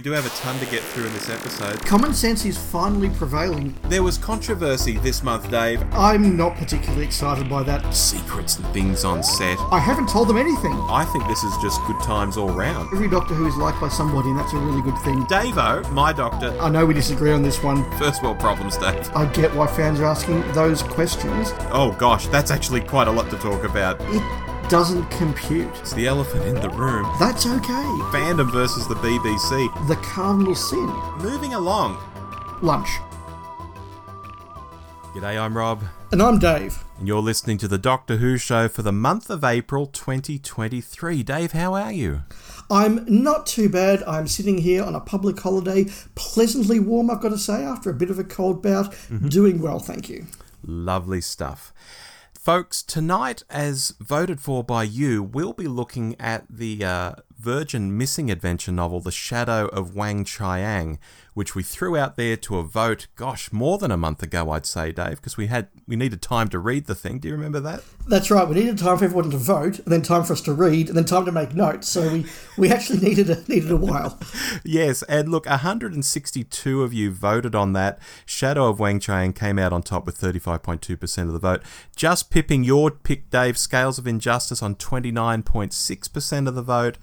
We do have a ton to get through in this episode. Common sense is finally prevailing. There was controversy this month, Dave. I'm not particularly excited by that. Secrets and things on set. I haven't told them anything. I think this is just good times all round. Every Doctor Who is liked by somebody, and that's a really good thing. Davo, my doctor. I know we disagree on this one. First world problems, Dave. I get why fans are asking those questions. Oh gosh, that's actually quite a lot to talk about. It doesn't compute. It's the elephant in the room. That's okay. Fandom versus the BBC. The cardinal sin. Moving along. Lunch. G'day, I'm Rob. And I'm Dave. And you're listening to the Doctor Who show for the month of April 2023. Dave, how are you? I'm not too bad. I'm sitting here on a public holiday, pleasantly warm, I've got to say, after a bit of a cold bout. Mm-hmm. Doing well, thank you. Lovely stuff. Folks, tonight, as voted for by you, we'll be looking at the uh, Virgin missing adventure novel, The Shadow of Weng-Chiang, which we threw out there to a vote, gosh, more than a month ago, I'd say, Dave, because we had we needed time to read the thing. Do you remember that? That's right. We needed time for everyone to vote, and then time for us to read, and then time to make notes. So we, we actually needed a, needed a while. Yes, and look, 162 of you voted on that. Shadow of Weng-Chiang came out on top with 35.2% of the vote. Just pipping your pick, Dave, Scales of Injustice on 29.6% of the vote.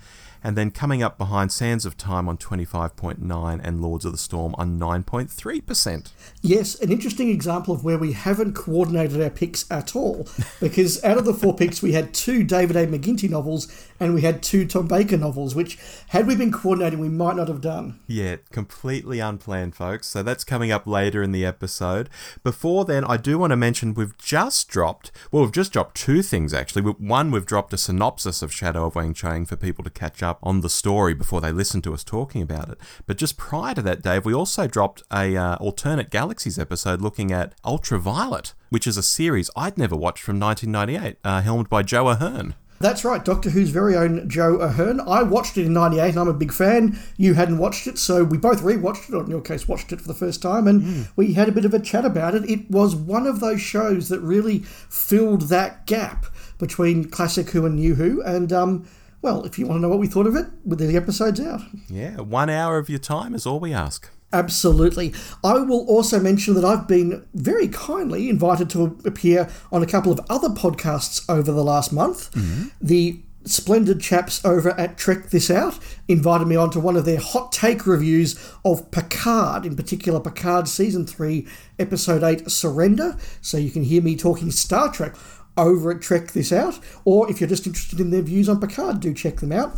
And then coming up behind Sands of Time on 25.9 and Lords of the Storm on 9.3%. Yes, an interesting example of where we haven't coordinated our picks at all. Because out of the four picks, we had two David A. McIntee novels and we had two Tom Baker novels, which, had we been coordinating, we might not have done. Yeah, completely unplanned, folks. So that's coming up later in the episode. Before then, I do want to mention we've just dropped, well, we've just dropped two things actually. One, we've dropped a synopsis of Shadow of Weng-Chiang for people to catch up on the story before they listen to us talking about it. But just prior to that, Dave, we also dropped a uh, alternate galaxies episode looking at Ultraviolet, which is a series I'd never watched from 1998, uh, helmed by Joe Ahearne. That's right, Doctor Who's very own Joe Ahearne. I watched it in 98 and I'm a big fan. You hadn't watched it, so we both rewatched it, or in your case, watched it for the first time, and we had a bit of a chat about it. It was one of those shows that really filled that gap between Classic Who and New Who, and, um, well, if you want to know what we thought of it, with the episodes out. Yeah, one hour of your time is all we ask. Absolutely. I will also mention that I've been very kindly invited to appear on a couple of other podcasts over the last month. Mm-hmm. The splendid chaps over at Trek This Out invited me onto one of their hot take reviews of Picard, in particular Picard Season 3, Episode 8, Surrender. So you can hear me talking Star Trek over at Trek This Out, or if you're just interested in their views on Picard, do check them out.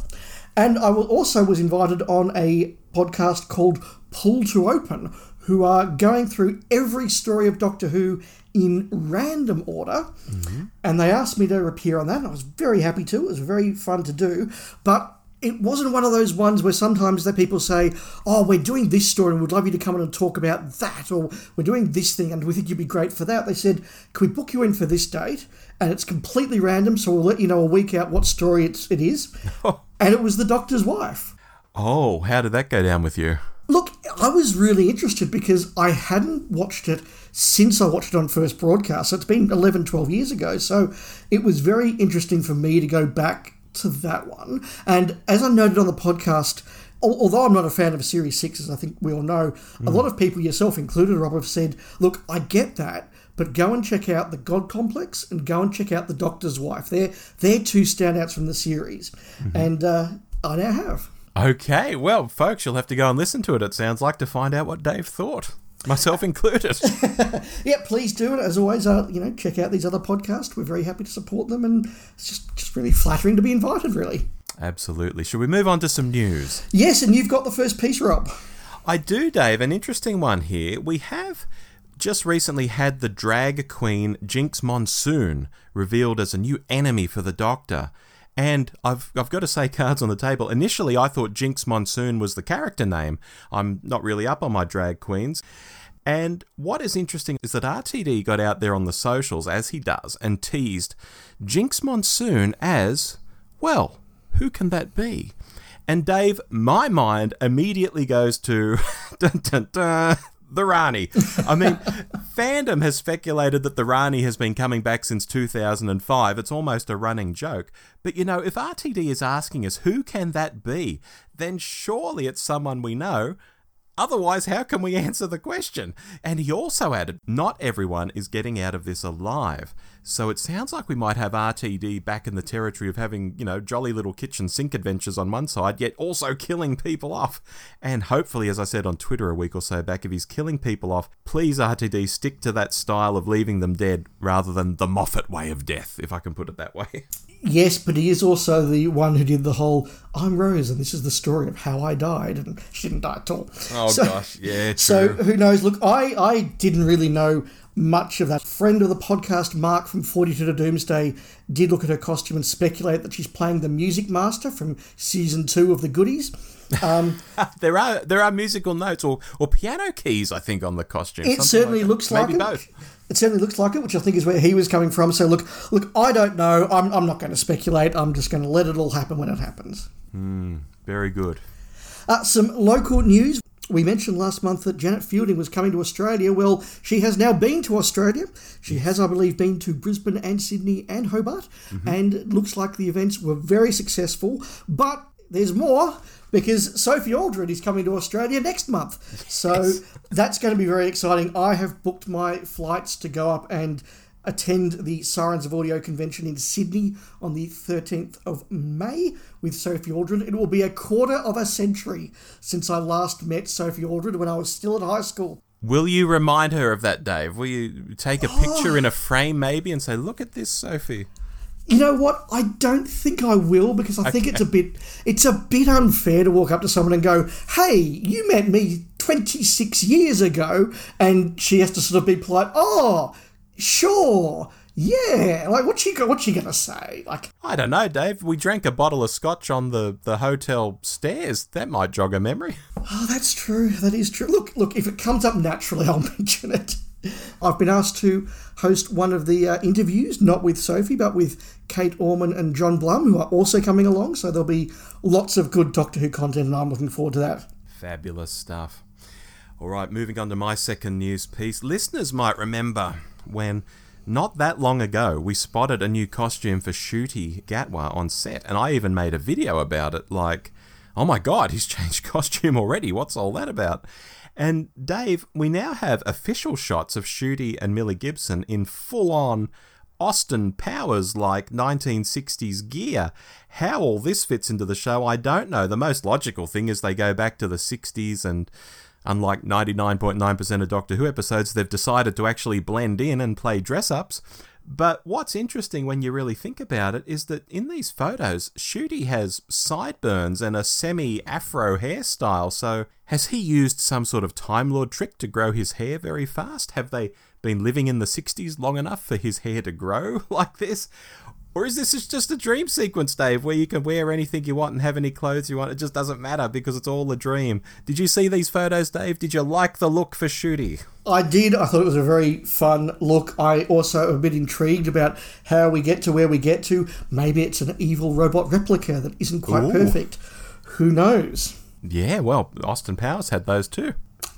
And I will also was invited on a podcast called Pull to Open, who are going through every story of Doctor Who in random order. Mm-hmm. And they asked me to appear on that, and I was very happy to. It was very fun to do. But it wasn't one of those ones where sometimes that people say, "Oh, we're doing this story, and we'd love you to come in and talk about that," or "We're doing this thing, and we think you'd be great for that." They said, "Can we book you in for this date?" And it's completely random, so we'll let you know a week out what story it's, it is. and it was the Doctor's wife. Oh, how did that go down with you? Look, I was really interested because I hadn't watched it since I watched it on first broadcast. So it's been 11, 12 years ago. So it was very interesting for me to go back to that one. And as I noted on the podcast, although I'm not a fan of Series 6, as I think we all know, a hmm. lot of people, yourself included, Rob, have said, look, I get that. But go and check out the God Complex and go and check out the Doctor's Wife. They're they're two standouts from the series, and uh, I now have. Okay, well, folks, you'll have to go and listen to it, it sounds like, to find out what Dave thought. Myself included. Yeah, please do. it. as always, uh, you know, check out these other podcasts. We're very happy to support them, and it's just just really flattering to be invited. Really. Absolutely. Should we move on to some news? Yes, and you've got the first piece, Rob. I do, Dave. An interesting one here. We have just recently had the drag queen Jinkx Monsoon revealed as a new enemy for the Doctor. And I've, I've got to say, cards on the table. Initially, I thought Jinkx Monsoon was the character name. I'm not really up on my drag queens. And what is interesting is that RTD got out there on the socials, as he does, and teased Jinkx Monsoon as, well, who can that be? And Dave, my mind immediately goes to dun, dun, dun, the Rani. I mean, fandom has speculated that the Rani has been coming back since 2005. It's almost a running joke. But you know, if RTD is asking us who can that be, then surely it's someone we know. Otherwise, how can we answer the question? And he also added, not everyone is getting out of this alive. So it sounds like we might have RTD back in the territory of having, you know, jolly little kitchen sink adventures on one side, yet also killing people off. And hopefully, as I said on Twitter a week or so back, if he's killing people off, please RTD stick to that style of leaving them dead rather than the Moffat way of death, if I can put it that way. Yes, but he is also the one who did the whole "I'm Rose" and this is the story of how I died, and she didn't die at all. Oh so, gosh, yeah. True. So who knows? Look, I I didn't really know much of that. Friend of the podcast, Mark from 42 to Doomsday, did look at her costume and speculate that she's playing the Music Master from season two of The Goodies. Um, there are there are musical notes or, or piano keys, I think, on the costume. It certainly like looks Maybe like both. it. It certainly looks like it, which I think is where he was coming from. So look, look, I don't know. I'm, I'm not going to speculate. I'm just going to let it all happen when it happens. Mm, very good. Uh, some local news. We mentioned last month that Janet Fielding was coming to Australia. Well, she has now been to Australia. She has, I believe, been to Brisbane and Sydney and Hobart, mm-hmm. and it looks like the events were very successful. But there's more because Sophie Aldred is coming to Australia next month. So yes. That's going to be very exciting. I have booked my flights to go up and attend the Sirens of Audio convention in Sydney on the 13th of May with Sophie Aldred. It will be a quarter of a century since I last met Sophie Aldred when I was still at high school. Will you remind her of that, Dave? Will you take a picture in a oh. frame maybe and say, look at this, Sophie? You know what? I don't think I will because I okay. think it's a bit it's a bit unfair to walk up to someone and go, "Hey, you met me 26 years ago," and she has to sort of be polite. Oh, sure. Yeah, like what's she what's she gonna say? Like I don't know, Dave. We drank a bottle of scotch on the, the hotel stairs. That might jog a memory. Oh, that's true. That is true. Look, look. If it comes up naturally, I'll mention it. I've been asked to host one of the uh, interviews, not with Sophie, but with Kate Orman and Jon Blum, who are also coming along. So there'll be lots of good Doctor Who content, and I'm looking forward to that. Fabulous stuff. All right, moving on to my second news piece. Listeners might remember when not that long ago we spotted a new costume for Ncuti Gatwa on set, and I even made a video about it. Like, oh my god, he's changed costume already. What's all that about? And Dave, we now have official shots of Ncuti and Millie Gibson in full on Austin Powers like 1960s gear. How all this fits into the show, I don't know. The most logical thing is they go back to the 60s and unlike 99.9% of Doctor Who episodes, they've decided to actually blend in and play dress ups. But what's interesting when you really think about it is that in these photos, Ncuti has sideburns and a semi afro hairstyle. So, has he used some sort of Time Lord trick to grow his hair very fast? Have they been living in the 60s long enough for his hair to grow like this? Or is this just a dream sequence, Dave, where you can wear anything you want and have any clothes you want? It just doesn't matter because it's all a dream. Did you see these photos, Dave? Did you like the look for Ncuti? I did. I thought it was a very fun look. I also am a bit intrigued about how we get to where we get to. Maybe it's an evil robot replica that isn't quite Ooh. perfect. Who knows? Yeah, well, Austin Powers had those too.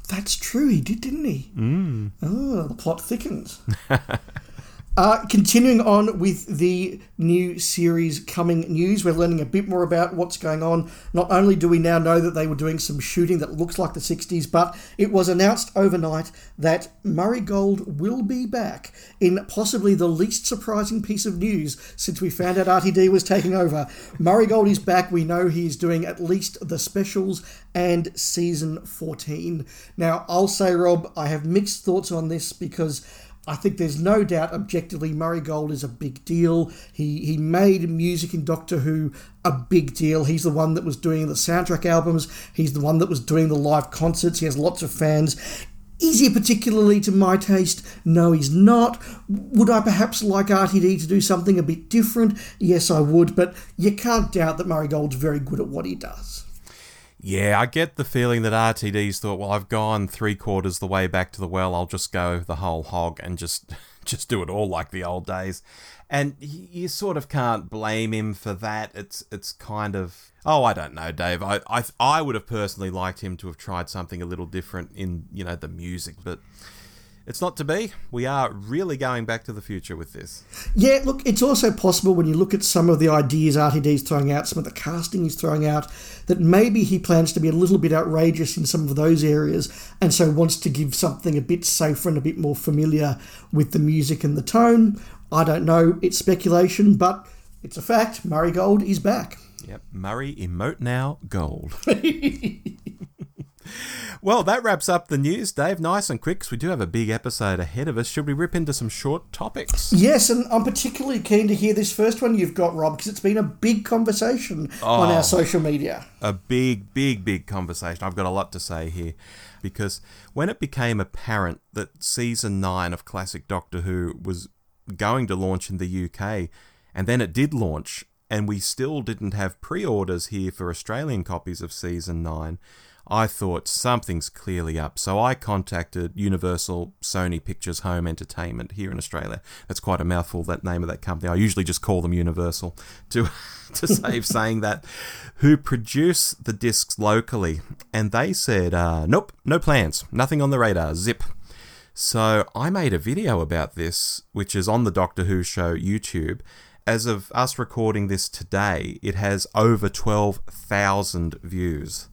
That's true. He did, didn't he? Mm. Oh, the plot thickens. Uh, continuing on with the new series coming news, we're learning a bit more about what's going on. Not only do we now know that they were doing some shooting that looks like the 60s, but it was announced overnight that Murray Gold will be back in possibly the least surprising piece of news since we found out RTD was taking over. Murray Gold is back. We know he's doing at least the specials and season 14. Now, I'll say, Rob, I have mixed thoughts on this because I think there's no doubt objectively Murray Gold is a big deal. He he made music in Doctor Who a big deal. He's the one that was doing the soundtrack albums. He's the one that was doing the live concerts. He has lots of fans. Is he particularly to my taste? No, he's not. Would I perhaps like RTD to do something a bit different? Yes, I would, but you can't doubt that Murray Gold's very good at what he does. Yeah, I get the feeling that RTD's thought, well, I've gone three quarters the way back to the well. I'll just go the whole hog and just just do it all like the old days. and you sort of can't blame him for that. It's it's kind of oh I don't know, Dave. I I I would have personally liked him to have tried something a little different in you know the music, but it's not to be. We are really going back to the future with this. Yeah, look, it's also possible when you look at some of the ideas RTD's throwing out, some of the casting he's throwing out, that maybe he plans to be a little bit outrageous in some of those areas and so wants to give something a bit safer and a bit more familiar with the music and the tone. I don't know, it's speculation, but it's a fact. Murray Gold is back. Yep, Murray emote now gold. Well, that wraps up the news, Dave. Nice and quick, because we do have a big episode ahead of us. Should we rip into some short topics? Yes, and I'm particularly keen to hear this first one you've got, Rob, because it's been a big conversation oh, on our oh. social media. A big, big, big conversation. I've got a lot to say here. Because when it became apparent that season 9 of Classic Doctor Who was going to launch in the UK, and then it did launch, and we still didn't have pre orders here for Australian copies of season 9 I thought something's clearly up. So I contacted Universal Sony Pictures Home Entertainment here in Australia. That's quite a mouthful, that name of that company. I usually just call them Universal to, to save saying that, who produce the discs locally. And they said, uh, nope, no plans, nothing on the radar, zip. So I made a video about this, which is on the Doctor Who show YouTube. As of us recording this today, it has over 12,000 views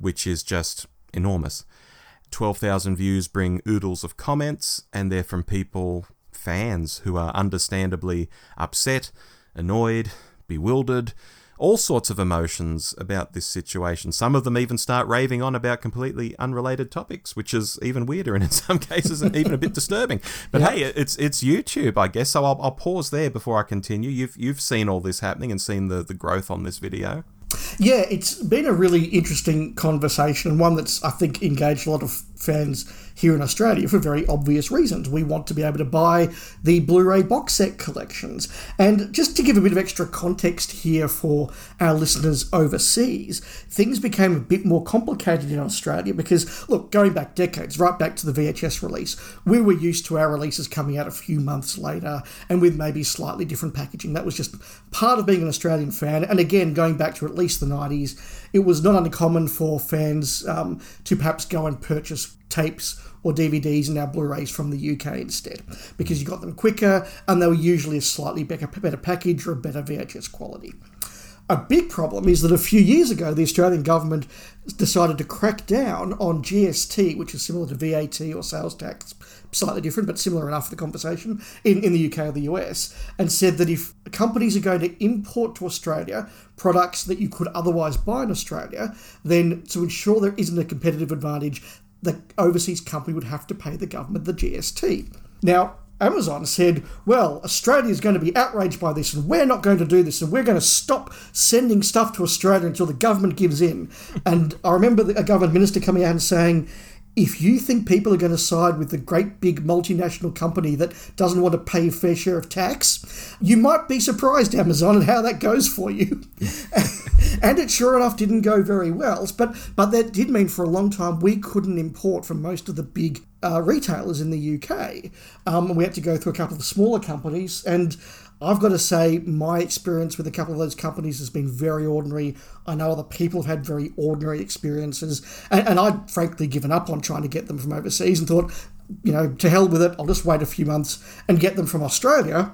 which is just enormous. 12,000 views bring oodles of comments, and they're from people, fans, who are understandably upset, annoyed, bewildered, all sorts of emotions about this situation. Some of them even start raving on about completely unrelated topics, which is even weirder and in some cases even a bit disturbing. But hey, it's it's YouTube, I guess. So I'll, I'll pause there before I continue. You've you've seen all this happening and seen the, the growth on this video. Yeah, it's been a really interesting conversation and one that's, I think, engaged a lot of fans here in Australia for very obvious reasons. We want to be able to buy the Blu ray box set collections. And just to give a bit of extra context here for our listeners overseas, things became a bit more complicated in Australia because, look, going back decades, right back to the VHS release, we were used to our releases coming out a few months later and with maybe slightly different packaging. That was just part of being an Australian fan. And again, going back to at least the 90s, it was not uncommon for fans um, to perhaps go and purchase tapes or DVDs and now Blu-rays from the UK instead, because you got them quicker and they were usually a slightly better, better package or a better VHS quality. A big problem is that a few years ago, the Australian government decided to crack down on GST, which is similar to VAT or sales tax, slightly different but similar enough for the conversation, in, in the UK or the US, and said that if companies are going to import to Australia products that you could otherwise buy in Australia, then to ensure there isn't a competitive advantage, the overseas company would have to pay the government the GST. Now, Amazon said, well, Australia is going to be outraged by this and we're not going to do this and we're going to stop sending stuff to Australia until the government gives in. and I remember a government minister coming out and saying, if you think people are going to side with the great big multinational company that doesn't want to pay a fair share of tax, you might be surprised, Amazon, at how that goes for you. and it sure enough didn't go very well. But but that did mean for a long time we couldn't import from most of the big uh, retailers in the UK. Um, we had to go through a couple of smaller companies, and I've got to say, my experience with a couple of those companies has been very ordinary. I know other people have had very ordinary experiences, and, and I'd frankly given up on trying to get them from overseas and thought, you know, to hell with it, I'll just wait a few months and get them from Australia.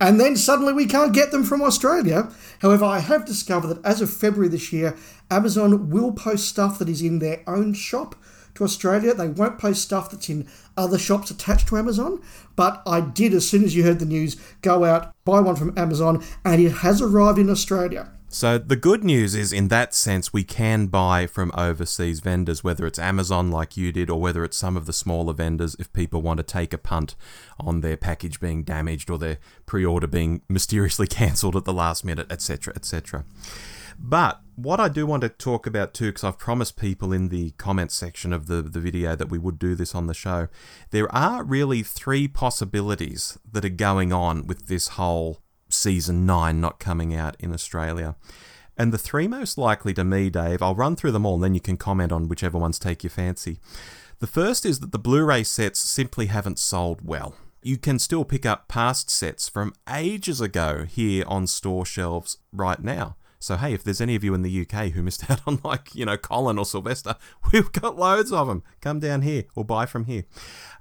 And then suddenly we can't get them from Australia. However, I have discovered that as of February this year, Amazon will post stuff that is in their own shop to Australia. They won't post stuff that's in other shops attached to Amazon. But I did, as soon as you heard the news, go out, buy one from Amazon, and it has arrived in Australia. So the good news is, in that sense, we can buy from overseas vendors, whether it's Amazon like you did, or whether it's some of the smaller vendors, if people want to take a punt on their package being damaged or their pre-order being mysteriously cancelled at the last minute, etc., etc. But what I do want to talk about too, because I've promised people in the comments section of the, the video that we would do this on the show, there are really three possibilities that are going on with this whole season 9 not coming out in Australia. And the three most likely to me, Dave, I'll run through them all and then you can comment on whichever ones take your fancy. The first is that the Blu ray sets simply haven't sold well. You can still pick up past sets from ages ago here on store shelves right now. So, hey, if there's any of you in the UK who missed out on, like, you know, Colin or Sylvester, we've got loads of them. Come down here or buy from here.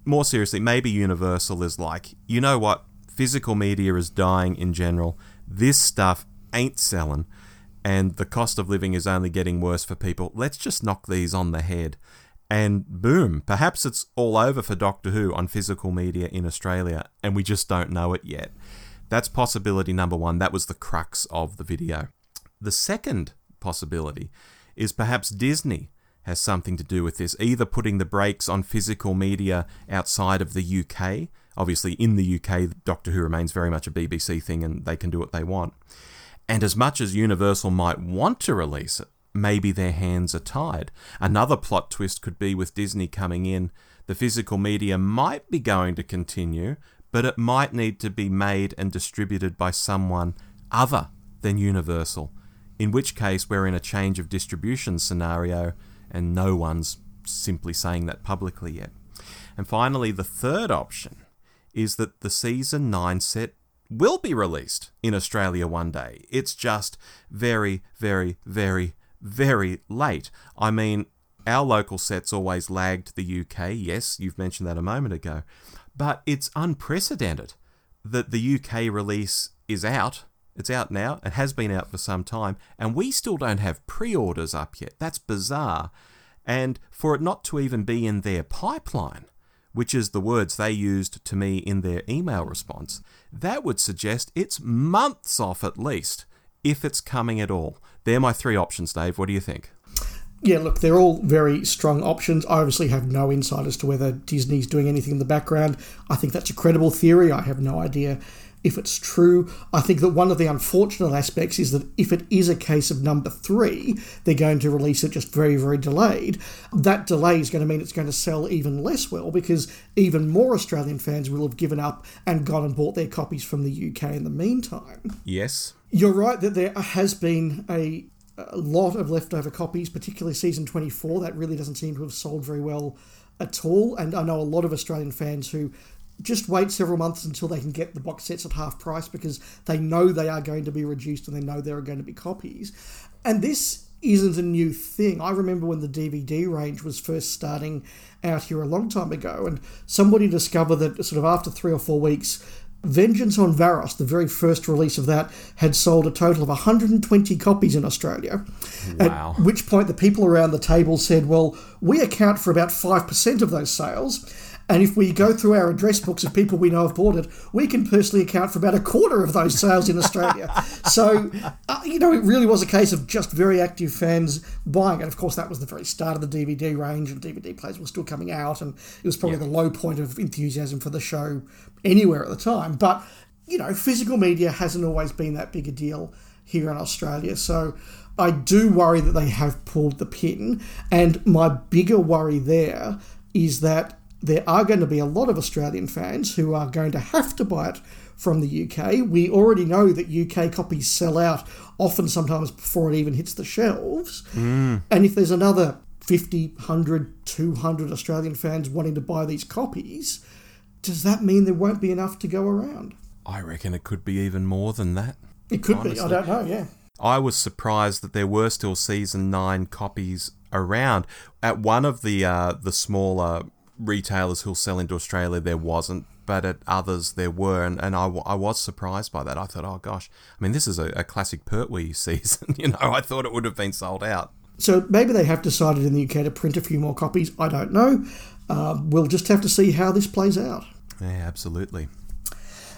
More seriously, maybe Universal is like, you know what? Physical media is dying in general. This stuff ain't selling, and the cost of living is only getting worse for people. Let's just knock these on the head. And boom, perhaps it's all over for Doctor Who on physical media in Australia, and we just don't know it yet. That's possibility number one. That was the crux of the video. The second possibility is perhaps Disney has something to do with this, either putting the brakes on physical media outside of the UK. Obviously, in the UK, Doctor Who remains very much a BBC thing and they can do what they want. And as much as Universal might want to release it, maybe their hands are tied. Another plot twist could be with Disney coming in. The physical media might be going to continue, but it might need to be made and distributed by someone other than Universal in which case we're in a change of distribution scenario and no one's simply saying that publicly yet. And finally, the third option is that the season 9 set will be released in Australia one day. It's just very, very, very, very late. I mean, our local sets always lagged the UK. Yes, you've mentioned that a moment ago. But it's unprecedented that the UK release is out it's out now. It has been out for some time, and we still don't have pre orders up yet. That's bizarre. And for it not to even be in their pipeline, which is the words they used to me in their email response, that would suggest it's months off at least, if it's coming at all. They're my three options, Dave. What do you think? Yeah, look, they're all very strong options. I obviously have no insight as to whether Disney's doing anything in the background. I think that's a credible theory. I have no idea if it's true. I think that one of the unfortunate aspects is that if it is a case of number three, they're going to release it just very, very delayed. That delay is going to mean it's going to sell even less well because even more Australian fans will have given up and gone and bought their copies from the UK in the meantime. Yes. You're right that there has been a, a lot of leftover copies, particularly season 24. That really doesn't seem to have sold very well at all. And I know a lot of Australian fans who just wait several months until they can get the box sets at half price because they know they are going to be reduced and they know there are going to be copies. And this isn't a new thing. I remember when the DVD range was first starting out here a long time ago, and somebody discovered that sort of after three or four weeks, Vengeance on Varos, the very first release of that, had sold a total of 120 copies in Australia. Wow. At which point the people around the table said, Well, we account for about 5% of those sales. And if we go through our address books of people we know have bought it, we can personally account for about a quarter of those sales in Australia. so, uh, you know, it really was a case of just very active fans buying it. Of course, that was the very start of the DVD range, and DVD players were still coming out, and it was probably yeah. the low point of enthusiasm for the show anywhere at the time. But, you know, physical media hasn't always been that big a deal here in Australia. So, I do worry that they have pulled the pin. And my bigger worry there is that there are going to be a lot of Australian fans who are going to have to buy it from the UK. We already know that UK copies sell out often sometimes before it even hits the shelves. Mm. And if there's another 50, 100, 200 Australian fans wanting to buy these copies, does that mean there won't be enough to go around? I reckon it could be even more than that. It could honestly. be. I don't know, yeah. I was surprised that there were still season 9 copies around. At one of the uh, the smaller retailers who'll sell into Australia, there wasn't, but at others there were, and, and I, I was surprised by that. I thought, oh gosh, I mean, this is a, a classic Pertwee season. you know, I thought it would have been sold out. So maybe they have decided in the UK to print a few more copies. I don't know. Uh, we'll just have to see how this plays out. Yeah, absolutely.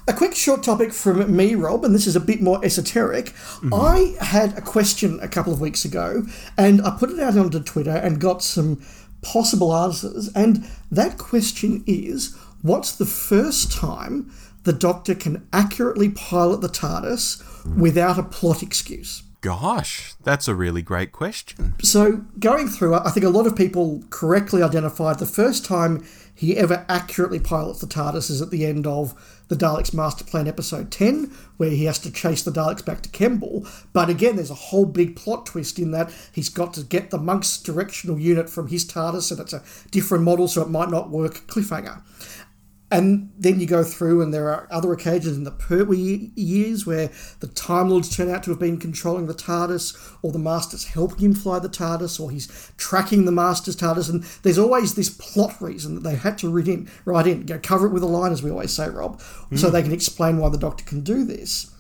A quick short topic from me, Rob, and this is a bit more esoteric. Mm-hmm. I had a question a couple of weeks ago, and I put it out onto Twitter and got some possible answers. And that question is what's the first time the Doctor can accurately pilot the TARDIS without a plot excuse? Gosh, that's a really great question. So, going through, I think a lot of people correctly identified the first time he ever accurately pilots the TARDIS is at the end of the Daleks Master Plan episode 10, where he has to chase the Daleks back to Kembel. But again, there's a whole big plot twist in that he's got to get the monk's directional unit from his TARDIS, and it's a different model, so it might not work. Cliffhanger. And then you go through, and there are other occasions in the Pertwee years where the Time Lords turn out to have been controlling the TARDIS, or the Master's helping him fly the TARDIS, or he's tracking the Master's TARDIS. And there's always this plot reason that they had to write in, write in, go cover it with a line, as we always say, Rob, mm. so they can explain why the Doctor can do this.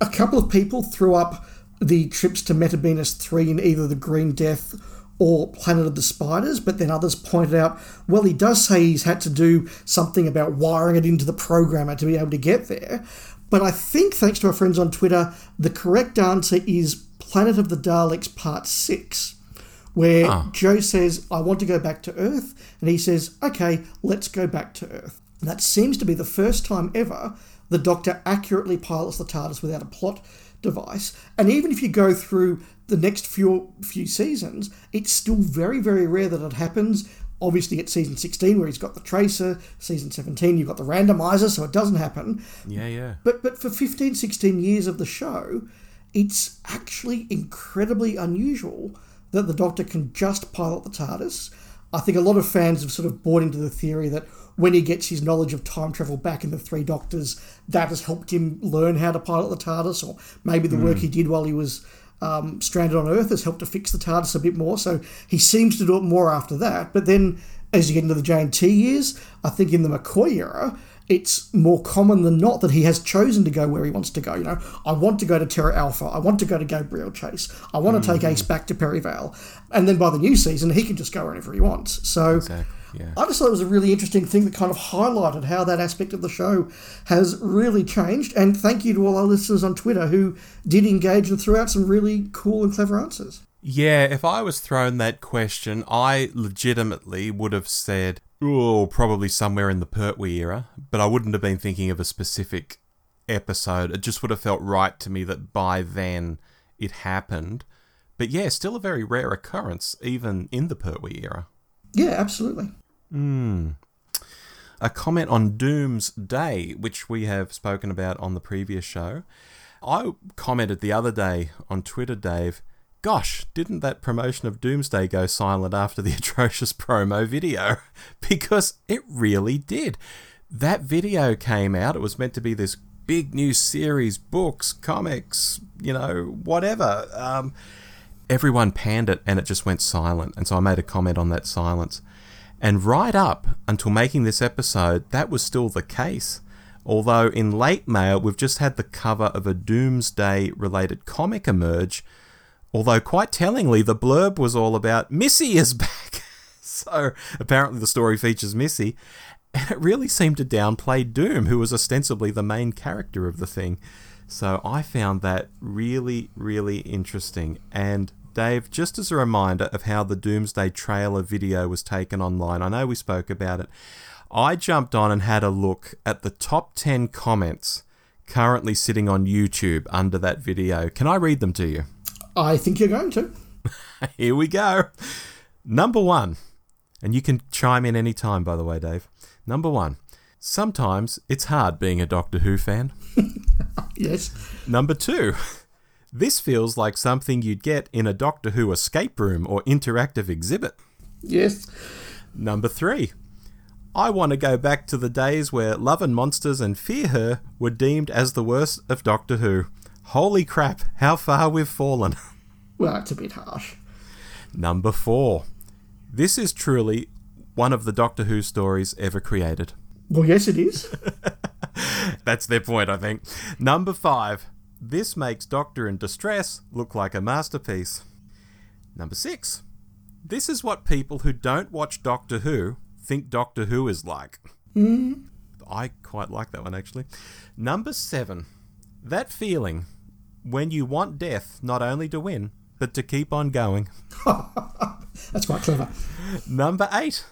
A couple of people threw up the trips to Metebelis 3 in either the Green Death or Planet of the Spiders, but then others pointed out, well, he does say he's had to do something about wiring it into the programmer to be able to get there. But I think, thanks to our friends on Twitter, the correct answer is Planet of the Daleks Part 6, where oh. Jo says, I want to go back to Earth, and he says, okay, let's go back to Earth. And that seems to be the first time ever the Doctor accurately pilots the TARDIS without a plot device. And even if you go through the next few few seasons, it's still very very rare that it happens. Obviously, at season 16, where he's got the tracer, season 17, you've got the randomizer, so it doesn't happen. Yeah, yeah. But but for 15, 16 years of the show, it's actually incredibly unusual that the Doctor can just pilot the TARDIS. I think a lot of fans have sort of bought into the theory that when he gets his knowledge of time travel back in the Three Doctors, that has helped him learn how to pilot the TARDIS, or maybe the mm. work he did while he was um, stranded on Earth has helped to fix the TARDIS a bit more. So he seems to do it more after that. But then as you get into the JNT years, I think in the McCoy era, it's more common than not that he has chosen to go where he wants to go. You know, I want to go to Terra Alpha. I want to go to Gabriel Chase. I want to mm. take Ace back to Perivale. And then by the new season, he can just go wherever he wants. So exactly. Yeah. I just thought it was a really interesting thing that kind of highlighted how that aspect of the show has really changed. And thank you to all our listeners on Twitter who did engage and threw out some really cool and clever answers. Yeah, if I was thrown that question, I legitimately would have said, oh, probably somewhere in the Pertwee era, but I wouldn't have been thinking of a specific episode. It just would have felt right to me that by then it happened. But yeah, still a very rare occurrence, even in the Pertwee era. Yeah, absolutely. Hmm. A comment on Doomsday, which we have spoken about on the previous show. I commented the other day on Twitter, Dave, gosh, didn't that promotion of Doomsday go silent after the atrocious promo video? because it really did. That video came out, it was meant to be this big new series, books, comics, you know, whatever. Um, everyone panned it and it just went silent. And so I made a comment on that silence. And right up until making this episode, that was still the case. Although in late mail, we've just had the cover of a Doomsday related comic emerge. Although, quite tellingly, the blurb was all about Missy is back. so, apparently, the story features Missy. And it really seemed to downplay Doom, who was ostensibly the main character of the thing. So, I found that really, really interesting. And Dave, just as a reminder of how the Doomsday trailer video was taken online, I know we spoke about it. I jumped on and had a look at the top 10 comments currently sitting on YouTube under that video. Can I read them to you? I think you're going to. Here we go. Number one, and you can chime in any time, by the way, Dave. Number one, sometimes it's hard being a Doctor Who fan. yes. Number two, this feels like something you'd get in a Doctor Who escape room or interactive exhibit. Yes. Number three. I want to go back to the days where Love and Monsters and Fear Her were deemed as the worst of Doctor Who. Holy crap, how far we've fallen. Well, it's a bit harsh. Number four. This is truly one of the Doctor Who stories ever created. Well, yes, it is. That's their point, I think. Number five. This makes Doctor in Distress look like a masterpiece. Number 6. This is what people who don't watch Doctor Who think Doctor Who is like. Mm. I quite like that one actually. Number 7. That feeling when you want death not only to win, but to keep on going. That's quite clever. Number 8.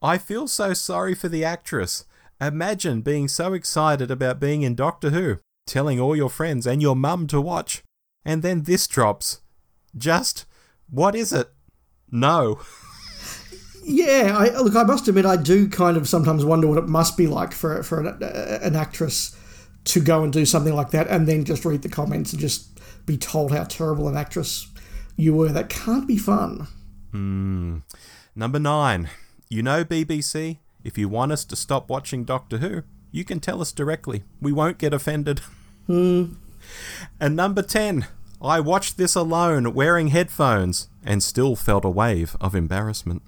I feel so sorry for the actress. Imagine being so excited about being in Doctor Who telling all your friends and your mum to watch. And then this drops. Just, what is it? No. yeah, I, look, I must admit, I do kind of sometimes wonder what it must be like for, for an, an actress to go and do something like that and then just read the comments and just be told how terrible an actress you were. That can't be fun. Hmm. Number nine. You know, BBC, If you want us to stop watching Doctor Who, you can tell us directly. We won't get offended. Hmm. And number 10, I watched this alone wearing headphones and still felt a wave of embarrassment.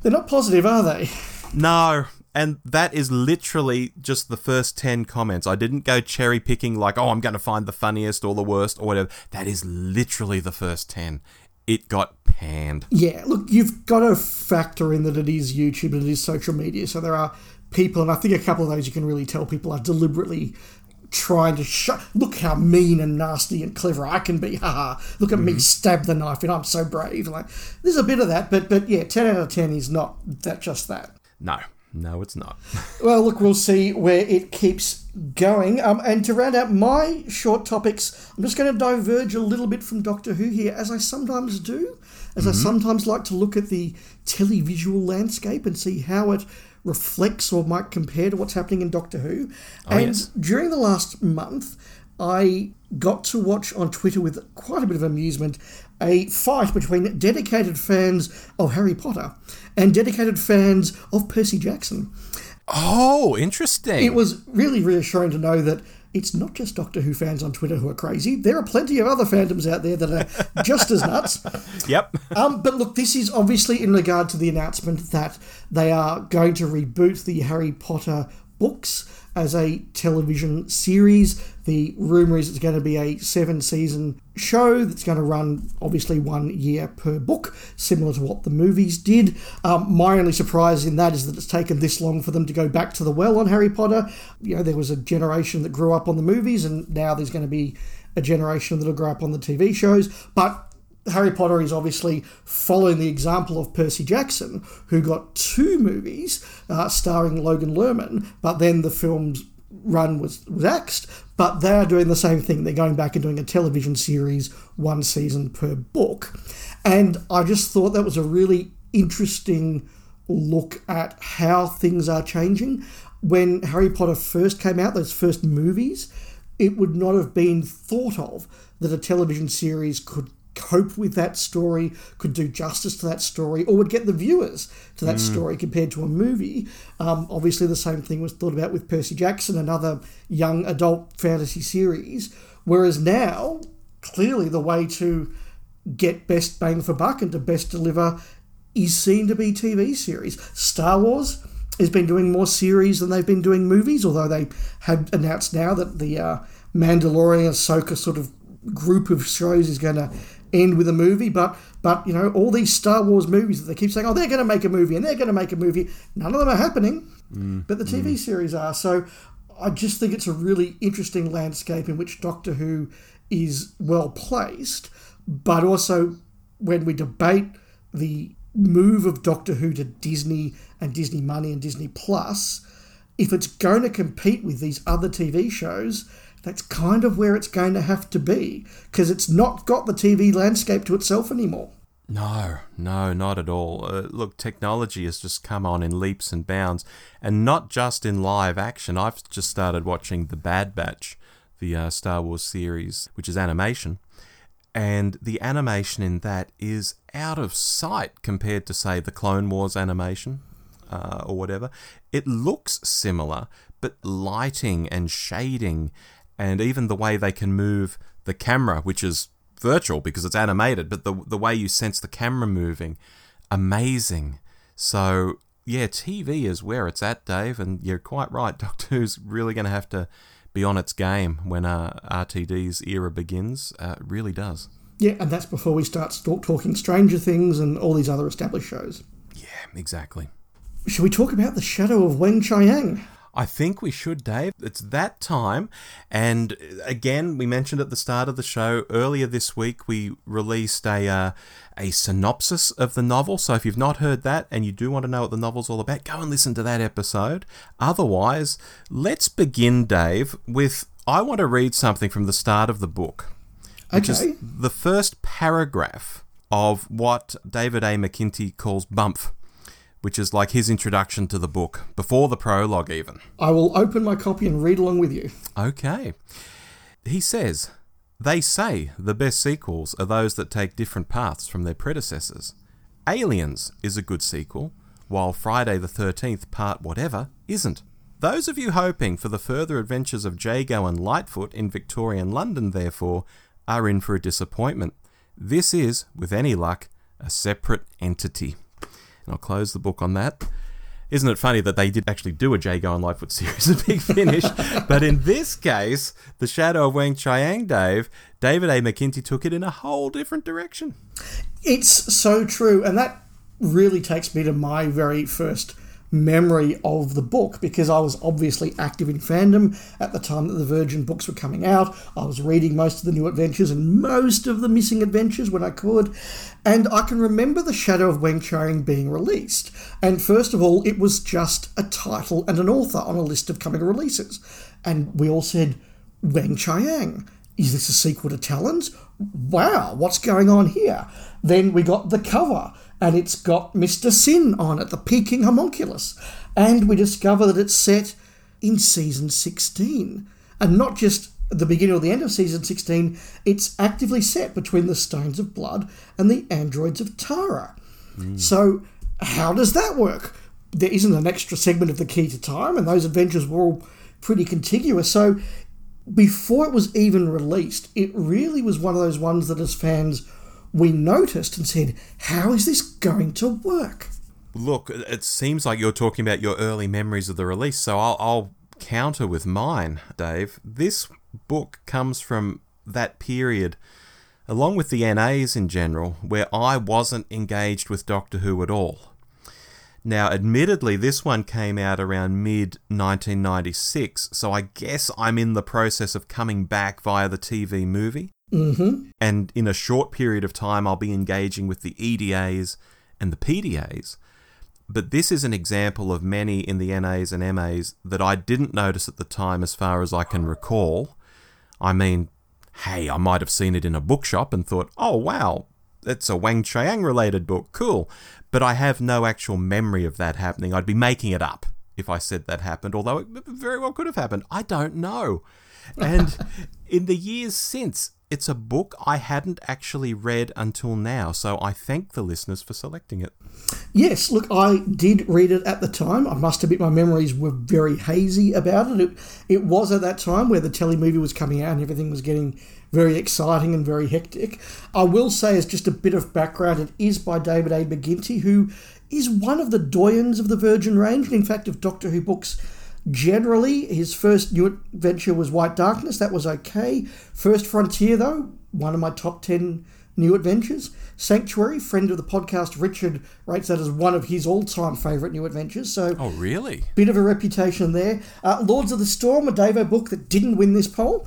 They're not positive, are they? No, and that is literally just the first 10 comments. I didn't go cherry picking like, oh, I'm going to find the funniest or the worst or whatever. That is literally the first 10. It got panned. Yeah, look, you've got to factor in that it is YouTube and it is social media. So there are people, and I think a couple of those you can really tell people are deliberately trying to show. Look how mean and nasty and clever I can be. Haha. Look at me stab the knife and I'm so brave. Like there's a bit of that, but but yeah, ten out of ten is not that just that. No, no, it's not. Well, look, we'll see where it keeps going. Um, and to round out my short topics, I'm just going to diverge a little bit from Doctor Who here, as I sometimes do, as I mm-hmm. sometimes like to look at the televisual landscape and see how it reflects or might compare to what's happening in Doctor Who. Oh, and yes. during the last month, I got to watch on Twitter with quite a bit of amusement a fight between dedicated fans of Harry Potter and dedicated fans of Percy Jackson. Oh, interesting. It was really reassuring to know that it's not just Doctor Who fans on Twitter who are crazy. There are plenty of other fandoms out there that are just as nuts. Yep. Um, but look, this is obviously in regard to the announcement that they are going to reboot the Harry Potter books as a television series. The rumour is it's going to be a seven season show that's going to run obviously one year per book, similar to what the movies did. Um, my only surprise in that is that it's taken this long for them to go back to the well on Harry Potter. You know, there was a generation that grew up on the movies, and now there's going to be a generation that'll grow up on the TV shows. But Harry Potter is obviously following the example of Percy Jackson, who got two movies uh, starring Logan Lerman, but then the film's run was, was axed. But they are doing the same thing. They're going back and doing a television series, one season per book. And I just thought that was a really interesting look at how things are changing. When Harry Potter first came out, those first movies, it would not have been thought of that a television series could cope with that story, could do justice to that story, or would get the viewers to that story compared to a movie. Um, obviously, the same thing was thought about with Percy Jackson, another young adult fantasy series. Whereas now, clearly, the way to get best bang for buck and to best deliver is seen to be TV series. Star Wars has been doing more series than they've been doing movies, although they have announced now that the uh, Mandalorian Ahsoka sort of group of shows is going to end with a movie. But but you know all these Star Wars movies that they keep saying, oh, they're going to make a movie and they're going to make a movie. None of them are happening, mm, but the TV mm. series are. So I just think it's a really interesting landscape in which Doctor Who is well placed, but also when we debate the move of Doctor Who to Disney and Disney Money and Disney Plus, if it's going to compete with these other TV shows, that's kind of where it's going to have to be because it's not got the TV landscape to itself anymore. No, no, not at all. Uh, look, technology has just come on in leaps and bounds, and not just in live action. I've just started watching The Bad Batch, the uh, Star Wars series, which is animation, and the animation in that is out of sight compared to, say, the Clone Wars animation uh, or whatever. It looks similar, but lighting and shading, and even the way they can move the camera, which is virtual because it's animated, but the the way you sense the camera moving, amazing. So yeah, TV is where it's at, Dave, and you're quite right. Doctor Who's really going to have to be on its game when uh, RTD's era begins. Uh, it really does. Yeah, and that's before we start st- talking Stranger Things and all these other established shows. Yeah, exactly. Should we talk about the shadow of Weng-Chiang? I think we should, Dave. It's that time. And again, we mentioned at the start of the show earlier this week, we released a, uh, a synopsis of the novel. So if you've not heard that and you do want to know what the novel's all about, go and listen to that episode. Otherwise, let's begin, Dave, with I want to read something from the start of the book, which is the first paragraph of what David A. McIntee calls bump. Which is like his introduction to the book, before the prologue, even. I will open my copy and read along with you. Okay. He says, They say the best sequels are those that take different paths from their predecessors. Aliens is a good sequel, while Friday the 13th, part whatever, isn't. Those of you hoping for the further adventures of Jago and Lightfoot in Victorian London, therefore, are in for a disappointment. This is, with any luck, a separate entity. And I'll close the book on that. Isn't it funny that they did actually do a Jago and Lightfoot series, a big finish? but in this case, The Shadow of Weng Chiang, Dave, David A. McIntee took it in a whole different direction. It's so true. And that really takes me to my very first memory of the book because I was obviously active in fandom at the time that the Virgin books were coming out. I was reading most of the new adventures and most of the missing adventures when I could. And I can remember The Shadow of Weng Chiang being released. And first of all, it was just a title and an author on a list of coming releases. And we all said, Weng Chiang. Is this a sequel to Talons? Wow, what's going on here? Then we got the cover and it's got Mr. Sin on it, the Peking homunculus. And we discover that it's set in season 16. And not just the beginning or the end of season 16, it's actively set between the Stones of Blood and the Androids of Tara. Mm. So, how does that work? There isn't an extra segment of the Key to Time, and those adventures were all pretty contiguous. So, before it was even released, it really was one of those ones that as fans we noticed and said, How is this going to work? Look, it seems like you're talking about your early memories of the release, so I'll, I'll counter with mine, Dave. This book comes from that period, along with the NAs in general, where I wasn't engaged with Doctor Who at all. Now, admittedly, this one came out around mid 1996, so I guess I'm in the process of coming back via the TV movie. Mm-hmm. And in a short period of time, I'll be engaging with the EDAs and the PDAs. But this is an example of many in the NAs and MAs that I didn't notice at the time, as far as I can recall. I mean, hey, I might have seen it in a bookshop and thought, oh, wow, it's a Weng-Chiang related book, cool. But I have no actual memory of that happening. I'd be making it up if I said that happened, although it very well could have happened. I don't know. And in the years since, it's a book I hadn't actually read until now, so I thank the listeners for selecting it. Yes, look, I did read it at the time. I must admit my memories were very hazy about it. It, it was at that time where the telly movie was coming out and everything was getting very exciting and very hectic. I will say, as just a bit of background, it is by David A. McIntee, who is one of the doyens of the Virgin range, and in fact, of Doctor Who books Generally, his first new adventure was White Darkness. That was okay. First Frontier, though, one of my top 10 new adventures. Sanctuary, friend of the podcast, Richard, rates that as one of his all time favourite new adventures. So, oh, really? Bit of a reputation there. Uh, Lords of the Storm, a Davo book that didn't win this poll,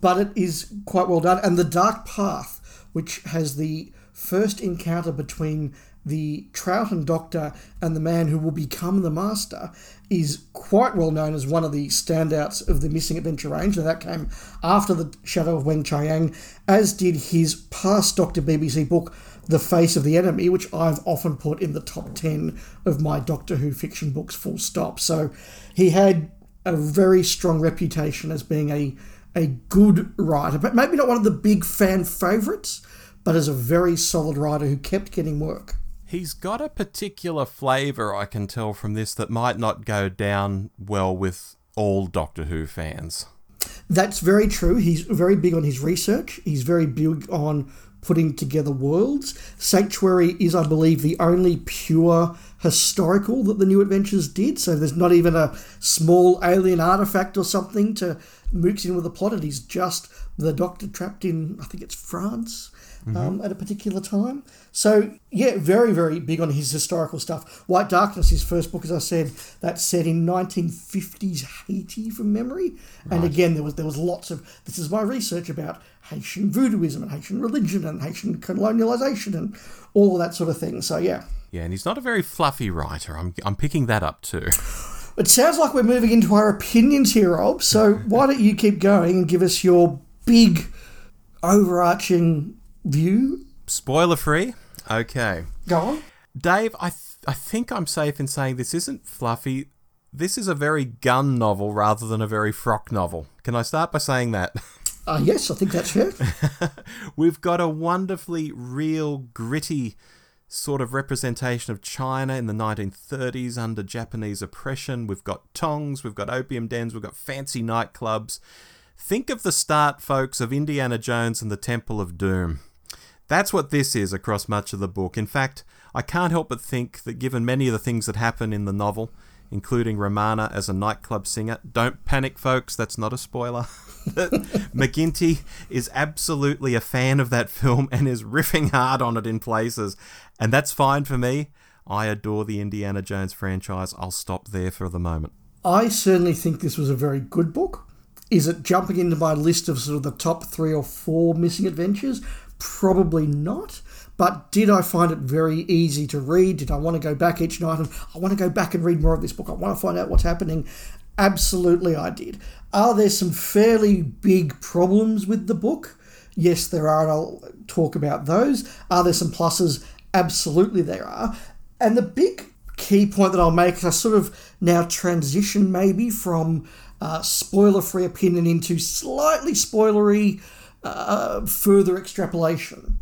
but it is quite well done. And The Dark Path, which has the first encounter between the Troughton Doctor and the man who will become the Master is quite well known as one of the standouts of the Missing Adventure range, and that came after The Shadow of Weng Chiang, as did his past Doctor BBC book, The Face of the Enemy, which I've often put in the top 10 of my Doctor Who fiction books, full stop. So he had a very strong reputation as being a, a good writer, but maybe not one of the big fan favourites, but as a very solid writer who kept getting work. He's got a particular flavour, I can tell from this, that might not go down well with all Doctor Who fans. That's very true. He's very big on his research. He's very big on putting together worlds. Sanctuary is, I believe, the only pure historical that the New Adventures did. So there's not even a small alien artifact or something to mix in with the plot. It is just the Doctor trapped in, I think it's France mm-hmm. um, at a particular time. So, yeah, very, very big on his historical stuff. White Darkness, his first book, as I said, that's set in 1950s Haiti from memory. Right. And again, there was there was lots of this is my research about Haitian voodooism and Haitian religion and Haitian colonialization and all of that sort of thing. So, yeah. Yeah, and he's not a very fluffy writer. I'm, I'm picking that up too. It sounds like we're moving into our opinions here, Rob. So why don't you keep going and give us your big, overarching view? Spoiler free. Okay. Go on. Dave, I, th- I think I'm safe in saying this isn't fluffy. This is a very gun novel rather than a very frock novel. Can I start by saying that? Uh, yes, I think that's fair. We've got a wonderfully real, gritty sort of representation of China in the 1930s under Japanese oppression. We've got tongs, we've got opium dens, we've got fancy nightclubs. Think of the start, folks, of Indiana Jones and the Temple of Doom. That's what this is across much of the book. In fact, I can't help but think that given many of the things that happen in the novel, including Romana as a nightclub singer. Don't panic, folks, that's not a spoiler. McIntee is absolutely a fan of that film and is riffing hard on it in places, and that's fine for me. I adore the Indiana Jones franchise. I'll stop there for the moment. I certainly think this was a very good book. Is it jumping into my list of sort of the top three or four missing adventures? Probably not. But did I find it very easy to read? Did I want to go back each night and I want to go back and read more of this book? I want to find out what's happening. Absolutely, I did. Are there some fairly big problems with the book? Yes, there are, and I'll talk about those. Are there some pluses? Absolutely, there are. And the big key point that I'll make is I sort of now transition maybe from uh, spoiler free opinion into slightly spoilery uh, further extrapolation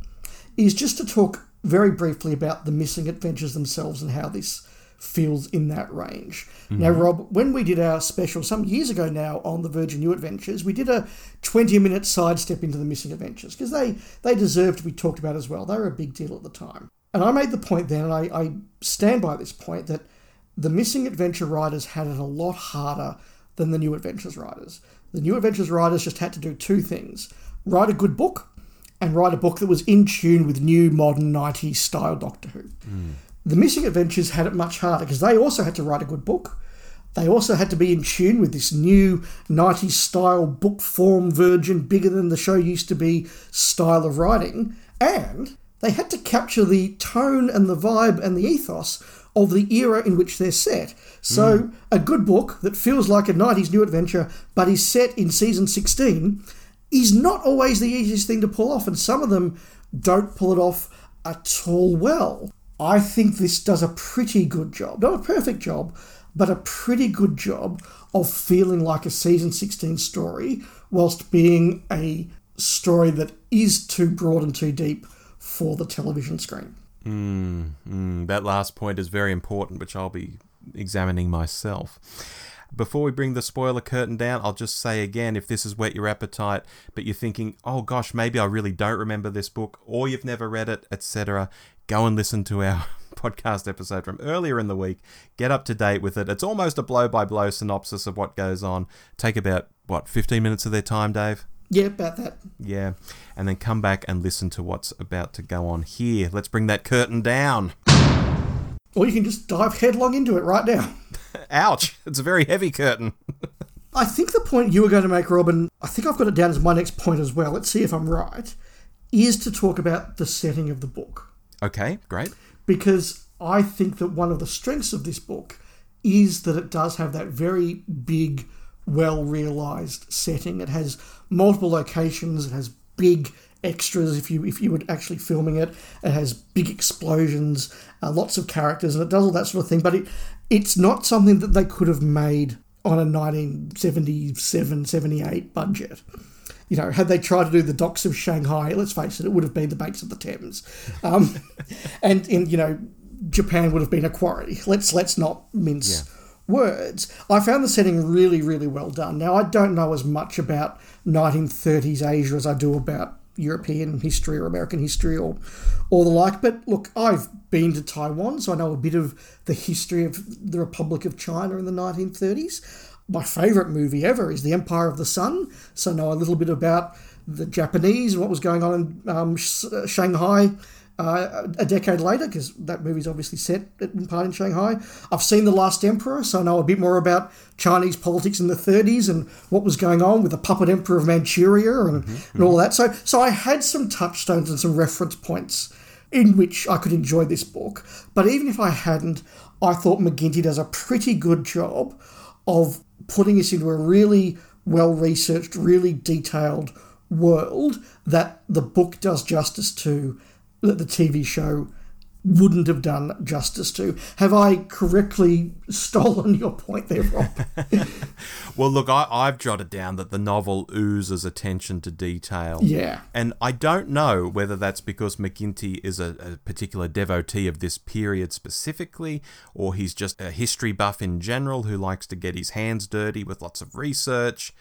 is just to talk very briefly about the missing adventures themselves and how this feels in that range. Mm-hmm. Now, Rob, when we did our special some years ago now on the Virgin New Adventures, we did a 20 minute sidestep into the missing adventures because they, they deserve to be talked about as well. They were a big deal at the time. And I made the point then, and I, I stand by this point, that the missing adventure writers had it a lot harder than the new adventures writers. The new adventures writers just had to do two things write a good book and write a book that was in tune with new modern 90s style Doctor Who. Mm. The Missing Adventures had it much harder because they also had to write a good book. They also had to be in tune with this new 90s style book form virgin, bigger than the show used to be style of writing. And they had to capture the tone and the vibe and the ethos of the era in which they're set. So, mm. a good book that feels like a 90s new adventure but is set in season 16 is not always the easiest thing to pull off, and some of them don't pull it off at all well. I think this does a pretty good job. Not a perfect job, but a pretty good job of feeling like a season 16 story whilst being a story that is too broad and too deep for the television screen. Mm, mm, that last point is very important, which I'll be examining myself. Before we bring the spoiler curtain down, I'll just say again if this has whet your appetite, but you're thinking, oh gosh, maybe I really don't remember this book, or you've never read it, etc., go and listen to our podcast episode from earlier in the week. Get up to date with it. It's almost a blow by blow synopsis of what goes on. Take about, what, 15 minutes of their time, Dave? Yeah, about that. Yeah. And then come back and listen to what's about to go on here. Let's bring that curtain down. Or you can just dive headlong into it right now. Ouch. It's a very heavy curtain. I think the point you were going to make, Robin, I think I've got it down as my next point as well. Let's see if I'm right. Is to talk about the setting of the book. Okay, great. Because I think that one of the strengths of this book is that it does have that very big, well realized setting. It has multiple locations, it has big extras if you if you were actually filming it. It has big explosions, uh, lots of characters, and it does all that sort of thing. But it it's not something that they could have made on a 1977 78 budget. You know, had they tried to do the docks of Shanghai, let's face it, it would have been the banks of the Thames, um, and in you know, Japan would have been a quarry. Let's let's not mince. Yeah words. I found the setting really, really well done. Now, I don't know as much about 1930s Asia as I do about European history or American history or or the like. But look, I've been to Taiwan, so I know a bit of the history of the Republic of China in the 1930s. My favourite movie ever is The Empire of the Sun, so I know a little bit about the Japanese and what was going on in um, Shanghai uh, a decade later, because that movie's obviously set in part in Shanghai. I've seen The Last Emperor, so I know a bit more about Chinese politics in the 30s and what was going on with the puppet emperor of Manchuria and, mm-hmm. and all that. So, so I had some touchstones and some reference points in which I could enjoy this book. But even if I hadn't, I thought McIntee does a pretty good job of putting us into a really well researched, really detailed world that the book does justice to that the TV show wouldn't have done justice to. Have I correctly stolen your point there, Rob? well, look, I, I've jotted down that the novel oozes attention to detail. Yeah. And I don't know whether that's because McIntee is a, a particular devotee of this period specifically, or he's just a history buff in general who likes to get his hands dirty with lots of research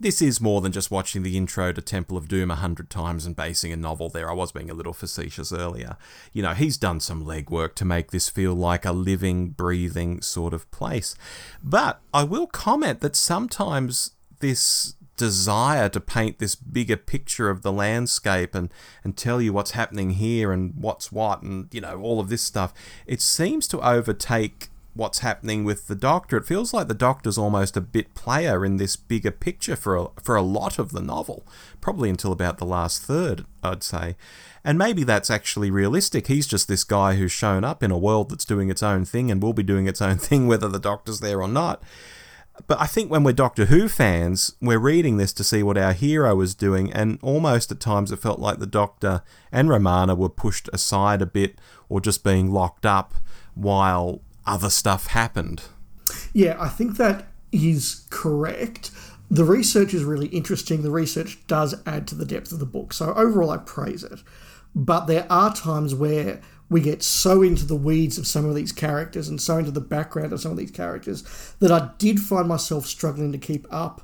this is more than just watching the intro to Temple of Doom a hundred times and basing a novel there. I was being a little facetious earlier. You know, he's done some legwork to make this feel like a living, breathing sort of place. But I will comment that sometimes this desire to paint this bigger picture of the landscape and, and tell you what's happening here and what's what and, you know, all of this stuff, it seems to overtake what's happening with the Doctor. It feels like the Doctor's almost a bit player in this bigger picture for a, for a lot of the novel, probably until about the last third, I'd say. And maybe that's actually realistic. He's just this guy who's shown up in a world that's doing its own thing and will be doing its own thing whether the Doctor's there or not. But I think when we're Doctor Who fans, we're reading this to see what our hero is doing, and almost at times it felt like the Doctor and Romana were pushed aside a bit or just being locked up while other stuff happened. Yeah, I think that is correct. The research is really interesting. The research does add to the depth of the book. So overall, I praise it. But there are times where we get so into the weeds of some of these characters and so into the background of some of these characters that I did find myself struggling to keep up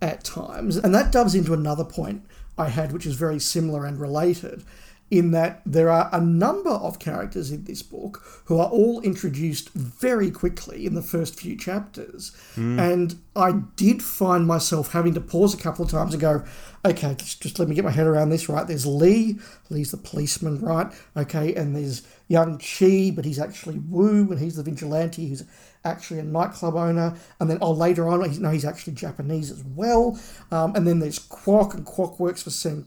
at times. And that doves into another point I had, which is very similar and related, in that there are a number of characters in this book who are all introduced very quickly in the first few chapters. Mm. And I did find myself having to pause a couple of times and go, okay, just, just let me get my head around this, right? There's Lee, Lee's the policeman, right? Okay, and there's young Chi, but he's actually Wu, and he's the vigilante who's actually a nightclub owner. And then, oh, later on, he's, no, he's actually Japanese as well. Um, and then there's Quark, and Quark works for Sam.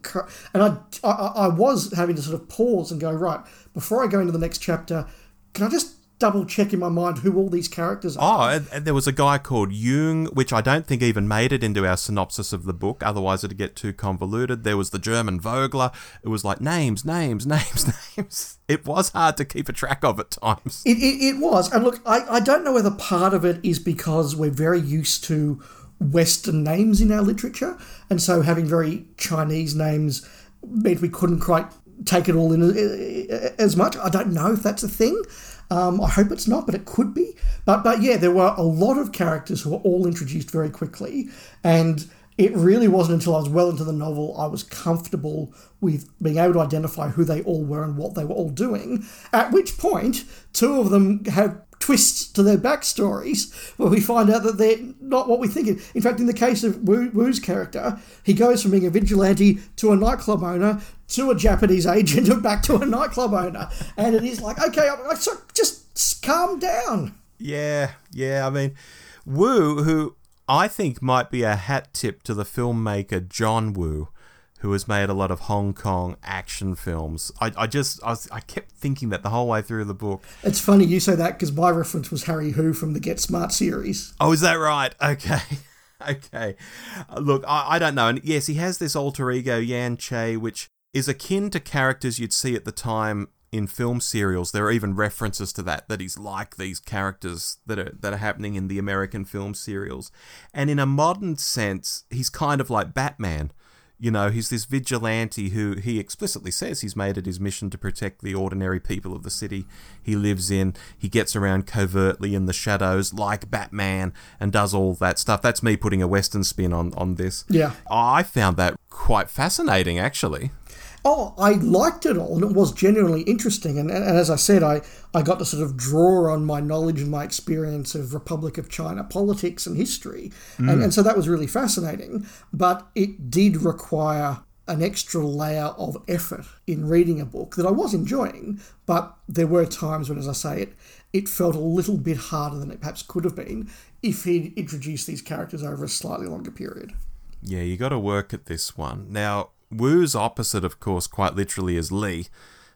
And I, I, I was having to sort of pause and go, right, before I go into the next chapter, can I just double check in my mind who all these characters are. Oh, and, there was a guy called Jung, which I don't think even made it into our synopsis of the book, otherwise it'd get too convoluted. There was the German Vogler. It was like names, names, names, names. It was hard to keep a track of at times. It, it, it was. And look, I, I don't know whether part of it is because we're very used to Western names in our literature, and so having very Chinese names meant we couldn't quite take it all in uh, uh, as much. I don't know if that's a thing. Um, I hope it's not, but it could be. But but yeah, there were a lot of characters who were all introduced very quickly, and it really wasn't until I was well into the novel I was comfortable with being able to identify who they all were and what they were all doing. At which point, two of them have twists to their backstories where we find out that they're not what we think. In fact, in the case of Wu, Wu's character, he goes from being a vigilante to a nightclub owner to a Japanese agent and back to a nightclub owner. And it is like, okay, i'm like just calm down. Yeah, yeah. I mean, Wu, who I think might be a hat tip to the filmmaker John Woo who has made a lot of Hong Kong action films. I, I just I, was, I kept thinking that the whole way through the book. It's funny you say that because my reference was Harry Hoo from the Get Smart series. Oh, is that right? Okay. okay. Uh, look, I, I don't know. And yes, he has this alter ego, Yan Che, which is akin to characters you'd see at the time in film serials. There are even references to that, that he's like these characters that are that are happening in the American film serials. And in a modern sense, he's kind of like Batman you know, he's this vigilante who he explicitly says he's made it his mission to protect the ordinary people of the city he lives in. He gets around covertly in the shadows like Batman and does all that stuff. That's me putting a Western spin on, on this. Yeah. I found that quite fascinating, actually oh, I liked it all, and it was genuinely interesting. And, and, as I said, I, I got to sort of draw on my knowledge and my experience of Republic of China politics and history. Mm. And, and so that was really fascinating. But it did require an extra layer of effort in reading a book that I was enjoying, but there were times when, as I say, it it felt a little bit harder than it perhaps could have been if he'd introduced these characters over a slightly longer period. Yeah, you got to work at this one. Now, Wu's opposite, of course, quite literally, is Lee.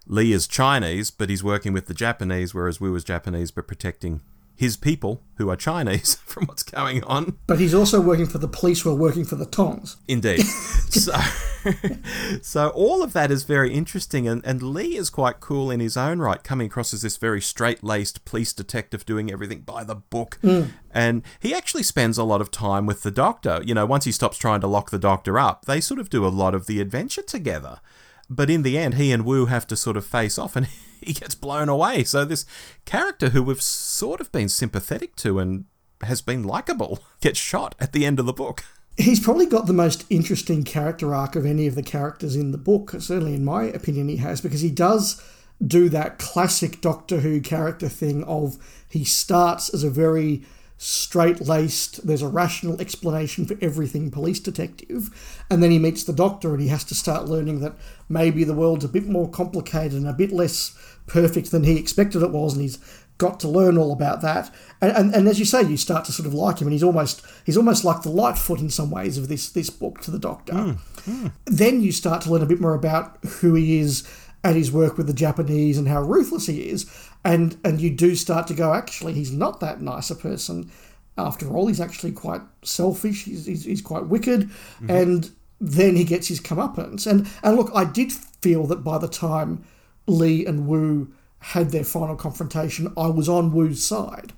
Lee is Chinese, but he's working with the Japanese, whereas Wu is Japanese but protecting his people, who are Chinese, from what's going on. But he's also working for the police while working for the Tongs. Indeed. so, so all of that is very interesting, and, and Lee is quite cool in his own right, coming across as this very straight laced police detective doing everything by the book. Hmm. And he actually spends a lot of time with the doctor. You know, once he stops trying to lock the doctor up, they sort of do a lot of the adventure together. But in the end, he and Wu have to sort of face off, and he gets blown away. So this character who we've sort of been sympathetic to and has been likable gets shot at the end of the book. He's probably got the most interesting character arc of any of the characters in the book. Certainly, in my opinion, he has because he does do that classic Doctor Who character thing of he starts as a very straight laced, there's a rational explanation for everything police detective, and then he meets the Doctor and he has to start learning that maybe the world's a bit more complicated and a bit less perfect than he expected it was, and he's got to learn all about that. And, and, and as you say, you start to sort of like him, and he's almost he's almost like the Lightfoot in some ways of this this book to the Doctor. Hmm, hmm. Then you start to learn a bit more about who he is at his work with the Japanese and how ruthless he is, and and you do start to go, actually, he's not that nice a person. After all, he's actually quite selfish. He's, he's, he's quite wicked, mm-hmm. and then he gets his comeuppance. And and look, I did feel that by the time Lee and Wu had their final confrontation, I was on Wu's side.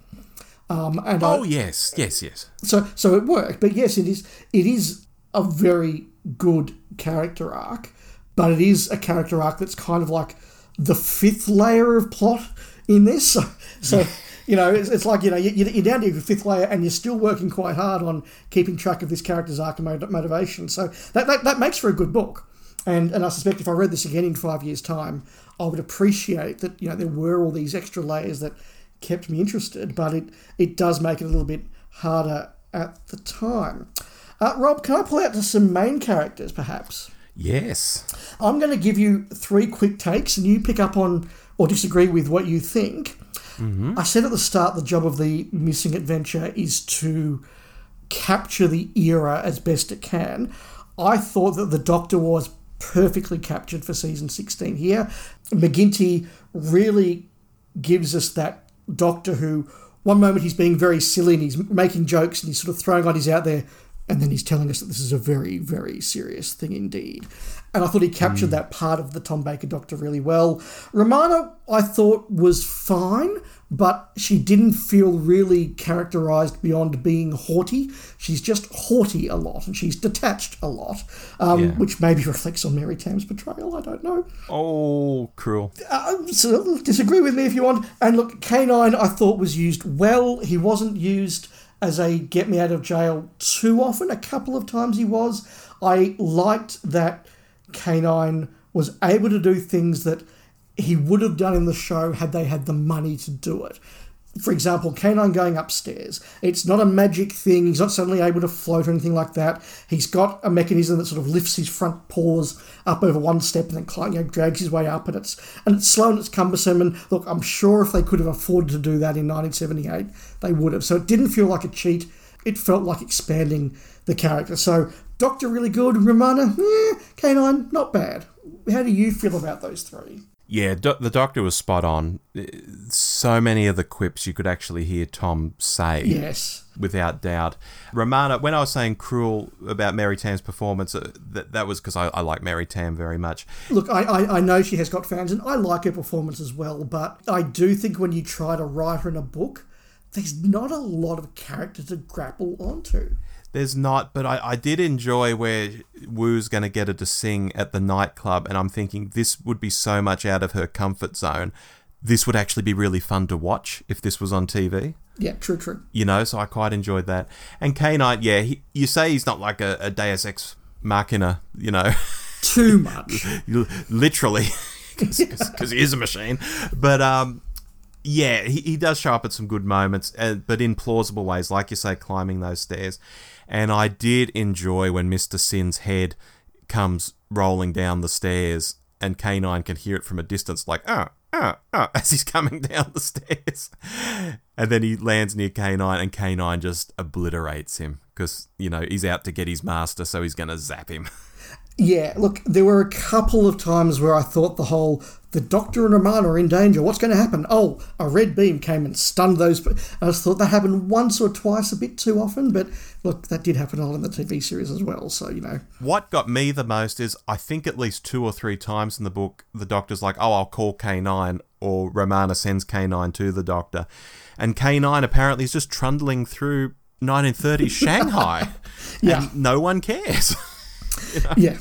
Um, and I, Oh yes, yes, yes. so so it worked. But yes, it is it is a very good character arc, but it is a character arc that's kind of like the fifth layer of plot in this. So, so you know, it's, it's like you know you- you're down to your fifth layer, and you're still working quite hard on keeping track of this character's arc and motivation. So that, that that makes for a good book. And and I suspect if I read this again in five years' time, I would appreciate that you know there were all these extra layers that kept me interested, but it it does make it a little bit harder at the time. Uh, Rob, can I pull out to some main characters, perhaps? Yes. I'm going to give you three quick takes, and you pick up on or disagree with what you think. I said at the start the job of the missing adventure is to capture the era as best it can. I thought that the Doctor was perfectly captured for season 16 here. McIntee really gives us that Doctor who, one moment he's being very silly and he's making jokes and he's sort of throwing ideas out there, and then he's telling us that this is a very, very serious thing indeed. And I thought he captured that part of the Tom Baker Doctor really well. Romana, I thought, was fine, but she didn't feel really characterized beyond being haughty. She's just haughty a lot, and she's detached a lot, um, Yeah. which maybe reflects on Mary Tamm's portrayal. I don't know. Oh, cruel. Uh, so disagree with me if you want. And look, K9 I thought was used well. He wasn't used as a get me out of jail too often. A couple of times he was. I liked that K9 was able to do things that he would have done in the show had they had the money to do it. For example, K9 going upstairs. It's not a magic thing. He's not suddenly able to float or anything like that. He's got a mechanism that sort of lifts his front paws up over one step and then you know, drags his way up, and it's and it's slow and it's cumbersome. And look, I'm sure if they could have afforded to do that in 1978, they would have. So it didn't feel like a cheat. It felt like expanding the character. So Doctor really good, Romana, eh, K9 not bad. How do you feel about those three? Yeah, do- the doctor was spot on. Uh, So many of the quips you could actually hear Tom say. Yes. Without doubt. Romana, when I was saying cruel about Mary Tamm's performance, uh, that, that was because I, I like Mary Tamm very much. Look, I, I, I know she has got fans, and I like her performance as well, but I do think when you try to write her in a book, there's not a lot of character to grapple onto. There's not, but I, I did enjoy where Wu's going to get her to sing at the nightclub, and I'm thinking this would be so much out of her comfort zone. This would actually be really fun to watch if this was on TV. Yeah, true, true. You know, so I quite enjoyed that. And K9, yeah, he, you say he's not like a, a Deus Ex Machina, you know, Too much. literally, because he is a machine. But um, yeah, he, he does show up at some good moments, uh, but in plausible ways, like you say, climbing those stairs. And I did enjoy when Mr. Sin's head comes rolling down the stairs, and K9 can hear it from a distance, like, ah, ah, ah, as he's coming down the stairs. And then he lands near K9, and K9 just obliterates him because, you know, he's out to get his master, so he's going to zap him. Yeah, look, there were a couple of times where I thought the whole the Doctor and Romana are in danger. What's going to happen? Oh, a red beam came and stunned those. I just thought that happened once or twice, a bit too often. But look, that did happen a lot in the TV series as well. So you know, What got me the most is I think at least two or three times in the book, the Doctor's like, "Oh, I'll call K9," or Romana sends K9 to the Doctor, and K9 apparently is just trundling through 1930s Shanghai, Yeah. and no one cares. yeah.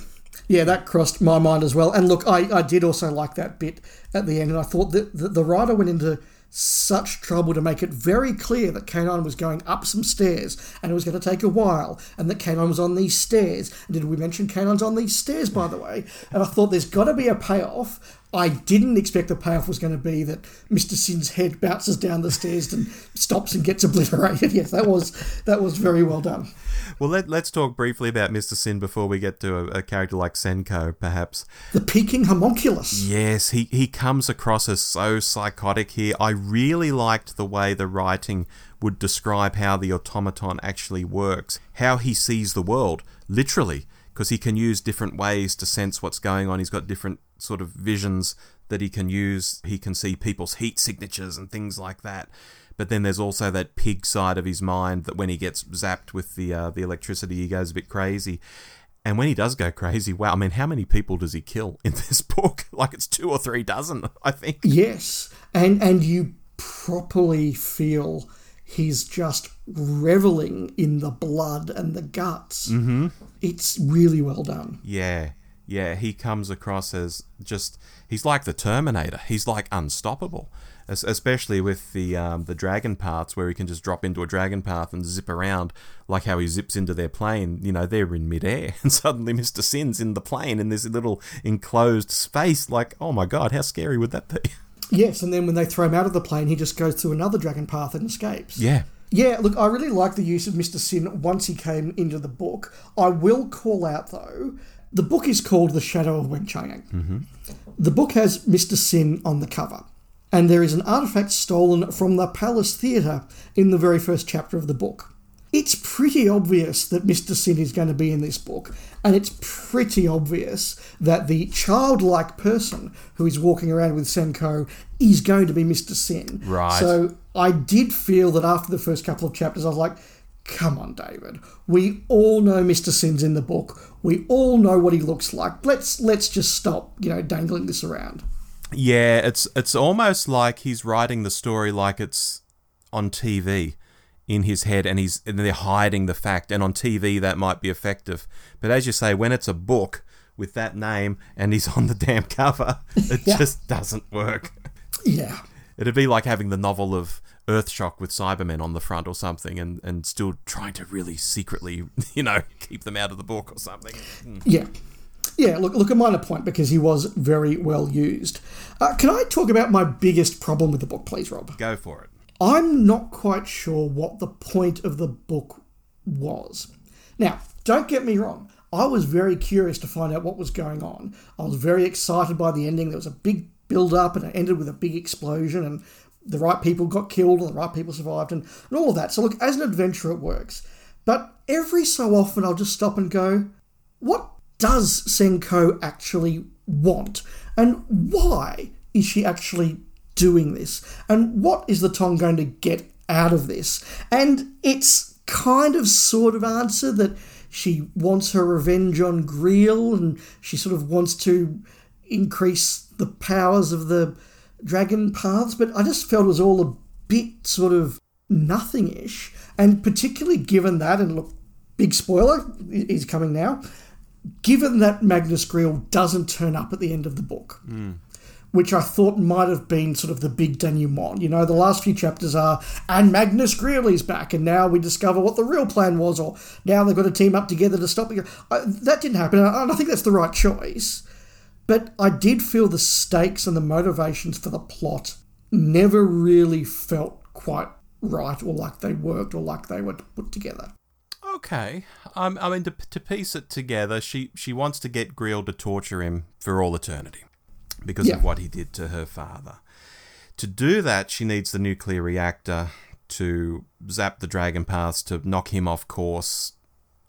Yeah, that crossed my mind as well. And look, I, I did also like that bit at the end, and I thought that the, the writer went into such trouble to make it very clear that K9 was going up some stairs and it was going to take a while, and that K9 was on these stairs. And did we mention K9's on these stairs, by the way? And I thought there's got to be a payoff. I didn't expect the payoff was going to be that Mr. Sin's head bounces down the stairs and stops and gets obliterated. Yes, that was that was very well done. well, let, let's talk briefly about Mr. Sin before we get to a, a character like Senko, perhaps. The Peking homunculus. Yes, he, he comes across as so psychotic here. I really liked the way the writing would describe how the automaton actually works, how he sees the world, literally, because he can use different ways to sense what's going on. He's got different sort of visions that he can use. He can see people's heat signatures and things like that. But then there's also that pig side of his mind that when he gets zapped with the uh, the electricity, he goes a bit crazy. And when he does go crazy, wow! I mean, how many people does he kill in this book? Like it's two or three dozen, I think. Yes, and and you properly feel he's just reveling in the blood and the guts. Mm-hmm. It's really well done. Yeah, yeah. He comes across as just he's like the Terminator. He's like unstoppable, Es- especially with the um, the dragon paths where he can just drop into a dragon path and zip around, like how he zips into their plane. You know, they're in midair, and suddenly Mister Sin's in the plane in this little enclosed space. Like, oh my god, how scary would that be? Yes, and then when they throw him out of the plane, he just goes through another dragon path and escapes. Yeah. Yeah, look, I really like the use of Mr. Sin once he came into the book. I will call out, though, the book is called The Shadow of Weng-Chiang. Mm-hmm. The book has Mr. Sin on the cover, and there is an artifact stolen from the Palace Theatre in the very first chapter of the book. It's pretty obvious that Mr. Sin is going to be in this book, and it's pretty obvious that the childlike person who is walking around with Senko is going to be Mr. Sin. Right. So I did feel that after the first couple of chapters, I was like, come on, David. We all know Mr. Sin's in the book. We all know what he looks like. Let's let's just stop, you know, dangling this around. Yeah, it's it's almost like he's writing the story like it's on TV in his head and he's and they're hiding the fact and on TV that might be effective. But as you say, when it's a book with that name and he's on the damn cover, it Yeah. just doesn't work. Yeah. It'd be like having the novel of Earthshock with Cybermen on the front or something and, and still trying to really secretly, you know, keep them out of the book or something. Yeah. Yeah, look, look, a minor point because he was very well used. Uh, can I talk about my biggest problem with the book, please, Rob? Go for it. I'm not quite sure what the point of the book was. Now, don't get me wrong. I was very curious to find out what was going on. I was very excited by the ending. There was a big build up and it ended with a big explosion and the right people got killed and the right people survived and, and all of that. So, look, as an adventure, it works. But every so often, I'll just stop and go, what does Senko actually want? And why is she actually doing this? And what is the Tong going to get out of this? And it's kind of sort of answer that she wants her revenge on Greel and she sort of wants to increase the powers of the dragon paths, but I just felt it was all a bit sort of nothing-ish. And particularly given that, and look, big spoiler is coming now, given that Magnus Greel doesn't turn up at the end of the book, hmm. which I thought might have been sort of the big denouement. You know, the last few chapters are, and Magnus Greel is back, and now we discover what the real plan was, or now they've got to team up together to stop it. I, that didn't happen, and I, and I think that's the right choice. But I did feel the stakes and the motivations for the plot never really felt quite right, or like they worked, or like they were put together. Okay. Um, I mean, to, to piece it together, she, she wants to get Greel to torture him for all eternity because Yeah. of what he did to her father. To do that, she needs the nuclear reactor to zap the dragon paths, to knock him off course,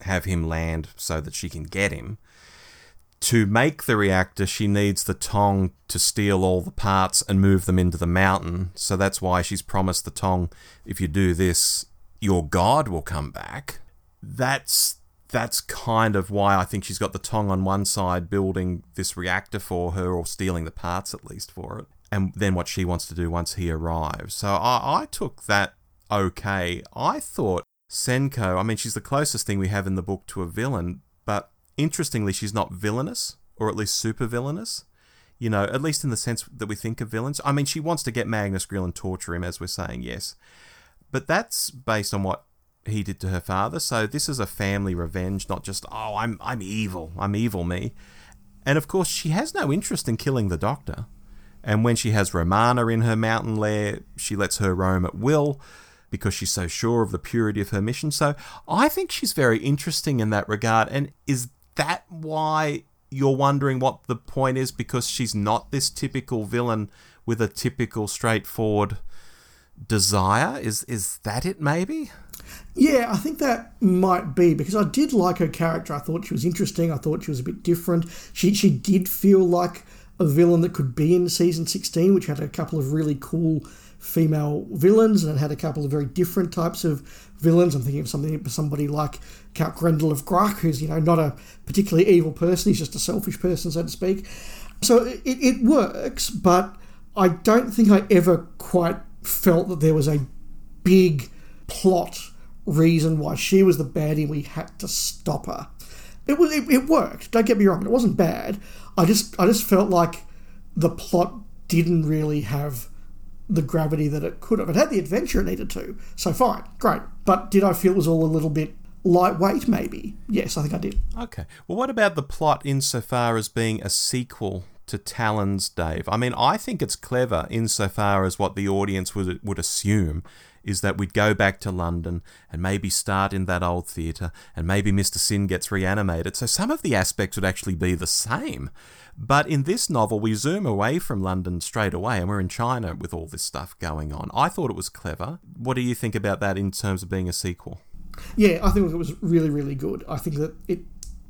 have him land so that she can get him. To make the reactor, she needs the Tong to steal all the parts and move them into the mountain. So that's why she's promised the Tong, if you do this, your god will come back. That's that's kind of why I think she's got the Tong on one side building this reactor for her or stealing the parts at least for it. And then what she wants to do once he arrives. So I, I took that okay. I thought Senko, I mean, she's the closest thing we have in the book to a villain, interestingly, she's not villainous, or at least super villainous. You know, at least in the sense that we think of villains. I mean, she wants to get Magnus Greel and torture him, as we're saying, yes. But that's based on what he did to her father. So this is a family revenge, not just, oh, I'm, I'm evil. I'm evil, me. And of course, she has no interest in killing the doctor. And when she has Romana in her mountain lair, she lets her roam at will because she's so sure of the purity of her mission. So I think she's very interesting in that regard. And is that why you're wondering what the point is? Because she's not this typical villain with a typical straightforward desire? Is is that it maybe? Yeah, I think that might be because I did like her character. I thought she was interesting. I thought she was a bit different. She she did feel like a villain that could be in season 16, which had a couple of really cool female villains and had a couple of very different types of villains. I'm thinking of something somebody like Count Grendel of Gracht, who's you know not a particularly evil person. He's just a selfish person, so to speak. So it, it works, but I don't think I ever quite felt that there was a big plot reason why she was the baddie. We had to stop her. It was it, it worked. Don't get me wrong. It wasn't bad. I just I just felt like the plot didn't really have the gravity that it could have. It had the adventure it needed to. So fine, great. But did I feel it was all a little bit lightweight? Maybe. Yes, I think I did. Okay. Well, what about the plot insofar as being a sequel to Talons, Dave? I mean, I think it's clever insofar as what the audience would would assume is that we'd go back to London and maybe start in that old theatre and maybe Mr. Sin gets reanimated. So some of the aspects would actually be the same. But in this novel, we zoom away from London straight away and we're in China with all this stuff going on. I thought it was clever. What do you think about that in terms of being a sequel? Yeah, I think it was really, really good. I think that it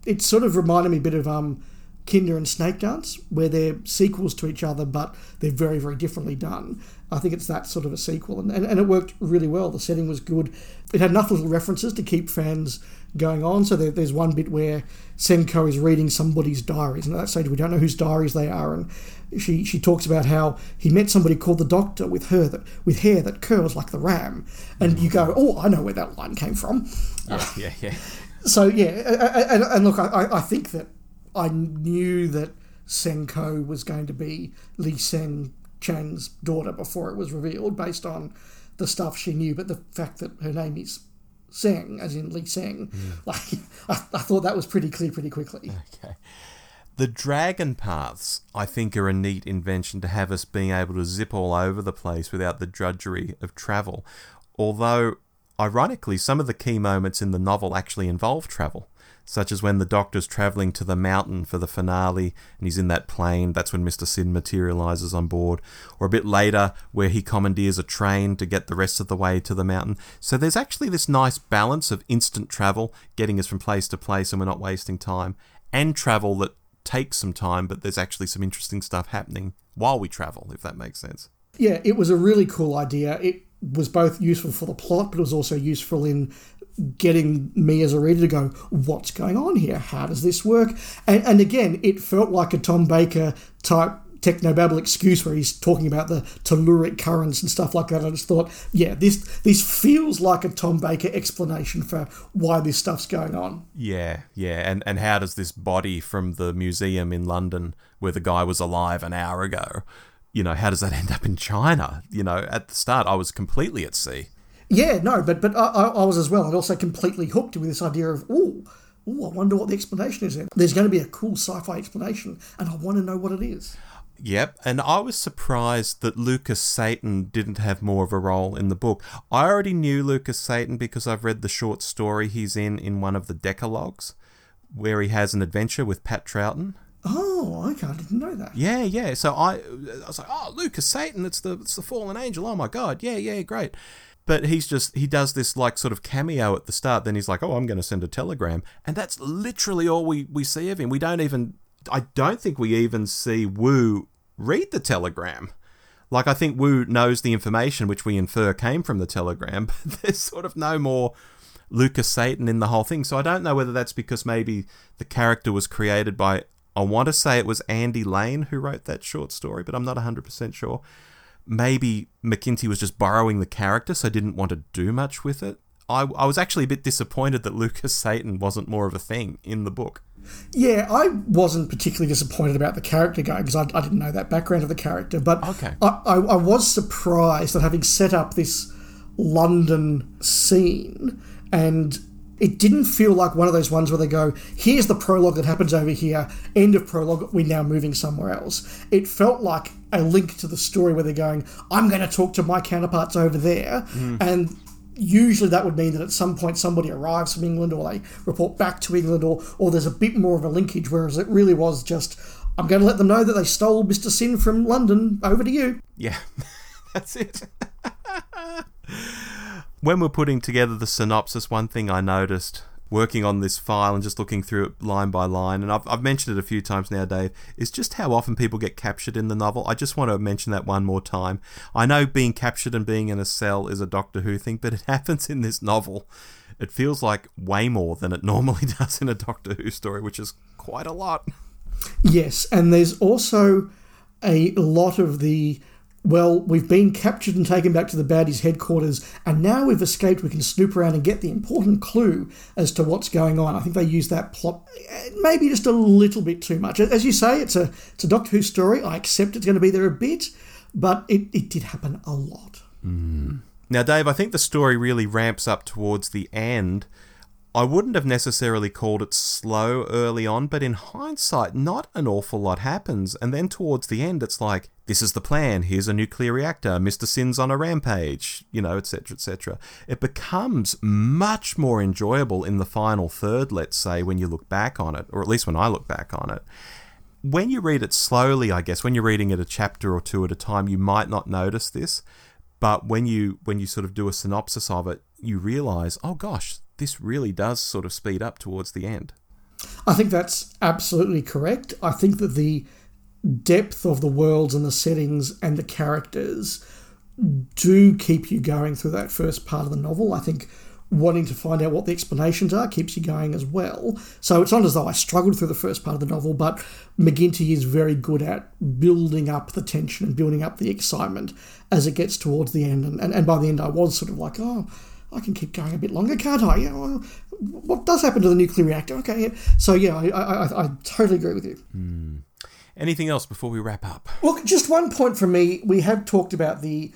it sort of reminded me a bit of um, Kinda and Snake Dance, where they're sequels to each other, but they're very, very differently done. I think it's that sort of a sequel, and, and, and it worked really well. The setting was good. It had enough little references to keep fans going on. So there, there's one bit where Senko is reading somebody's diaries, and at that stage we don't know whose diaries they are, and she she talks about how he met somebody called the Doctor with her that with hair that curls like the ram, and you go, oh, I know where that line came from. Yeah, yeah, yeah. So yeah, and, and look, I, I think that I knew that Senko was going to be Li H'sen Chang's daughter before it was revealed, based on the stuff she knew. But the fact that her name is Seng, as in Li Seng, mm. like I, I thought that was pretty clear pretty quickly. Okay. The dragon paths, I think, are a neat invention to have us being able to zip all over the place without the drudgery of travel. Although, ironically, some of the key moments in the novel actually involve travel such as when the Doctor's travelling to the mountain for the finale and he's in that plane, that's when Mr. Sin materialises on board, or a bit later where he commandeers a train to get the rest of the way to the mountain. So there's actually this nice balance of instant travel, getting us from place to place and we're not wasting time, and travel that takes some time, but there's actually some interesting stuff happening while we travel, if that makes sense. Yeah, it was a really cool idea. It was both useful for the plot, but it was also useful in getting me as a reader to go, what's going on here? How does this work? And, and again, it felt like a Tom Baker type technobabble excuse where he's talking about the telluric currents and stuff like that. I just thought, yeah, this this feels like a Tom Baker explanation for why this stuff's going on. Yeah, yeah. And and how does this body from the museum in London where the guy was alive an hour ago, you know, how does that end up in China? You know, at the start I was completely at sea. Yeah, no, but but I, I was as well, and also completely hooked with this idea of oh, oh, I wonder what the explanation is. There's going to be a cool sci-fi explanation, and I want to know what it is. Yep, and I was surprised that Lucas Satan didn't have more of a role in the book. I already knew Lucas Satan because I've read the short story he's in in one of the Decalogues, where he has an adventure with Pat Troughton. Oh, okay, I didn't know that. Yeah, yeah. So I, I was like, oh, Lucas Satan, it's the it's the fallen angel. Oh my god, yeah, yeah, great. But he's just, he does this like sort of cameo at the start. Then he's like, oh, I'm going to send a telegram. And that's literally all we, we see of him. We don't even I don't think we even see Wu read the telegram. Like, I think Wu knows the information which we infer came from the telegram, but there's sort of no more Lucas Satan in the whole thing. So I don't know whether that's because maybe the character was created by, I want to say it was Andy Lane who wrote that short story, but I'm not 100% sure. Maybe McIntee was just borrowing the character, so didn't want to do much with it. I, I was actually a bit disappointed that Lucas Satan wasn't more of a thing in the book. Yeah, I wasn't particularly disappointed about the character going because I, I, didn't know that background of the character. But okay. I, I, I was surprised that having set up this London scene and it didn't feel like one of those ones where they go, here's the prologue that happens over here, end of prologue, we're now moving somewhere else. It felt like a link to the story where they're going, I'm going to talk to my counterparts over there. Mm. And usually that would mean that at some point somebody arrives from England or they report back to England or, or there's a bit more of a linkage, whereas it really was just, I'm going to let them know that they stole Mr. Sin from London. Over to you. Yeah, that's it. when we're putting together the synopsis, one thing I noticed working on this file and just looking through it line by line, and I've, I've mentioned it a few times now, Dave, is just how often people get captured in the novel. I just want to mention that one more time. I know being captured and being in a cell is a Doctor Who thing, but it happens in this novel. It feels like way more than it normally does in a Doctor Who story, which is quite a lot. Yes, and there's also a lot of the well, we've been captured and taken back to the baddies' headquarters, and now we've escaped. We can snoop around and get the important clue as to what's going on. I think they use that plot maybe just a little bit too much. As you say, it's a it's a Doctor Who story. I accept it's going to be there a bit, but it, it did happen a lot. Mm. Now, Dave, I think the story really ramps up towards the end I wouldn't have necessarily called it slow early on, but in hindsight, not an awful lot happens. And then towards the end, it's like, this is the plan, here's a nuclear reactor, Mr. Sin's on a rampage, you know, etc., etc. It becomes much more enjoyable in the final third, let's say, when you look back on it, or at least when I look back on it. When you read it slowly, I guess, when you're reading it a chapter or two at a time, you might not notice this. But when you when you sort of do a synopsis of it, you realize, oh gosh, this really does sort of speed up towards the end. I think that's absolutely correct. I think that the depth of the worlds and the settings and the characters do keep you going through that first part of the novel. I think wanting to find out what the explanations are keeps you going as well. So it's not as though I struggled through the first part of the novel, but McIntee is very good at building up the tension and building up the excitement as it gets towards the end. And, and, and by the end, I was sort of like, oh, I can keep going a bit longer, can't I? Yeah, well, what does happen to the nuclear reactor? Okay, so yeah, I, I, I totally agree with you. Hmm. Anything else before we wrap up? Look, just one point from me. We have talked about the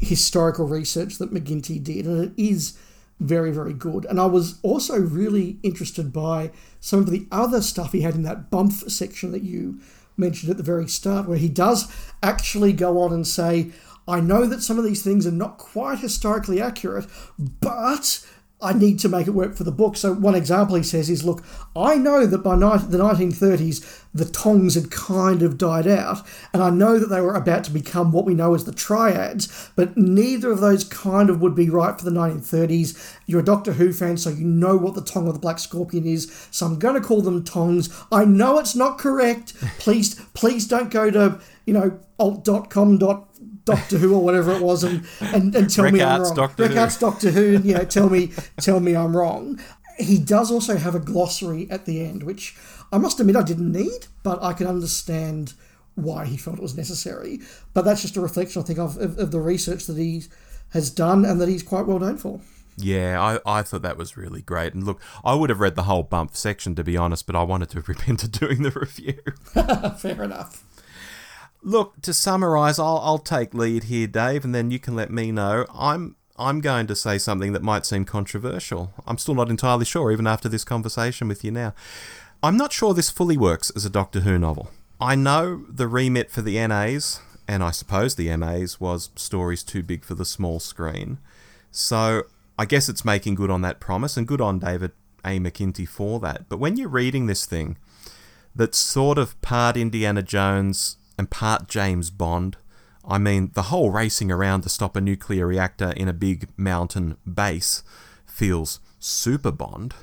historical research that McIntee did, and it is very, very good. And I was also really interested by some of the other stuff he had in that bump section that you mentioned at the very start, where he does actually go on and say, I know that some of these things are not quite historically accurate, but I need to make it work for the book. So one example he says is, look, I know that by the 1930s the Tongs had kind of died out, and I know that they were about to become what we know as the Triads, but neither of those kind of would be right for the 1930s. You're a Doctor Who fan, so you know what the Tong of the Black Scorpion is, so I'm going to call them Tongs. I know it's not correct. Please, please don't go to you know alt.com Doctor Who or whatever it was, and and, and tell me I'm wrong. Doctor Who. Doctor Who, and you know, tell me tell me I'm wrong. He does also have a glossary at the end, which I must admit I didn't need, but I can understand why he felt it was necessary. But that's just a reflection, I think, of, of, of the research that he has done and that he's quite well known for. Yeah, I, I thought that was really great. And look, I would have read the whole bump section to be honest, but I wanted to rip into doing the review. Fair enough. Look, to summarise, I'll, I'll take lead here, Dave, and then you can let me know. I'm I'm going to say something that might seem controversial. I'm still not entirely sure, even after this conversation with you now. I'm not sure this fully works as a Doctor Who novel. I know the remit for the NAs, and I suppose the MAs, was stories too big for the small screen. So I guess it's making good on that promise, and good on David A. McIntee for that. But when you're reading this thing, that's sort of part Indiana Jones and part James Bond. I mean, the whole racing around to stop a nuclear reactor in a big mountain base feels super Bond.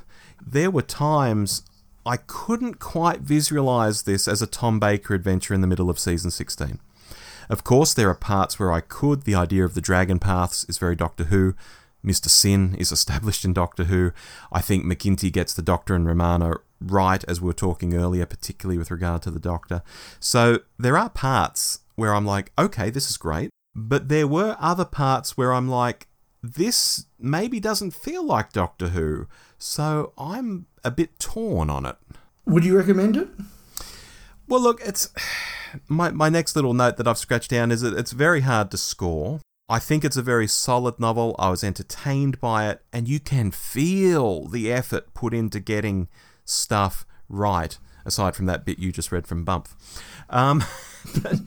There were times I couldn't quite visualize this as a Tom Baker adventure in the middle of season 16. Of course, there are parts where I could. The idea of the dragon paths is very Doctor Who. Mr. Sin is established in Doctor Who. I think McIntee gets the Doctor and Romana right, as we were talking earlier, particularly with regard to the Doctor. So there are parts where I'm like, okay, this is great. But there were other parts where I'm like, this maybe doesn't feel like Doctor Who. So I'm a bit torn on it. Would you recommend it? Well, look, it's my my next little note that I've scratched down is that it's very hard to score. I think it's a very solid novel. I was entertained by it, and you can feel the effort put into getting stuff right. Aside from that bit you just read from Bump, um, but,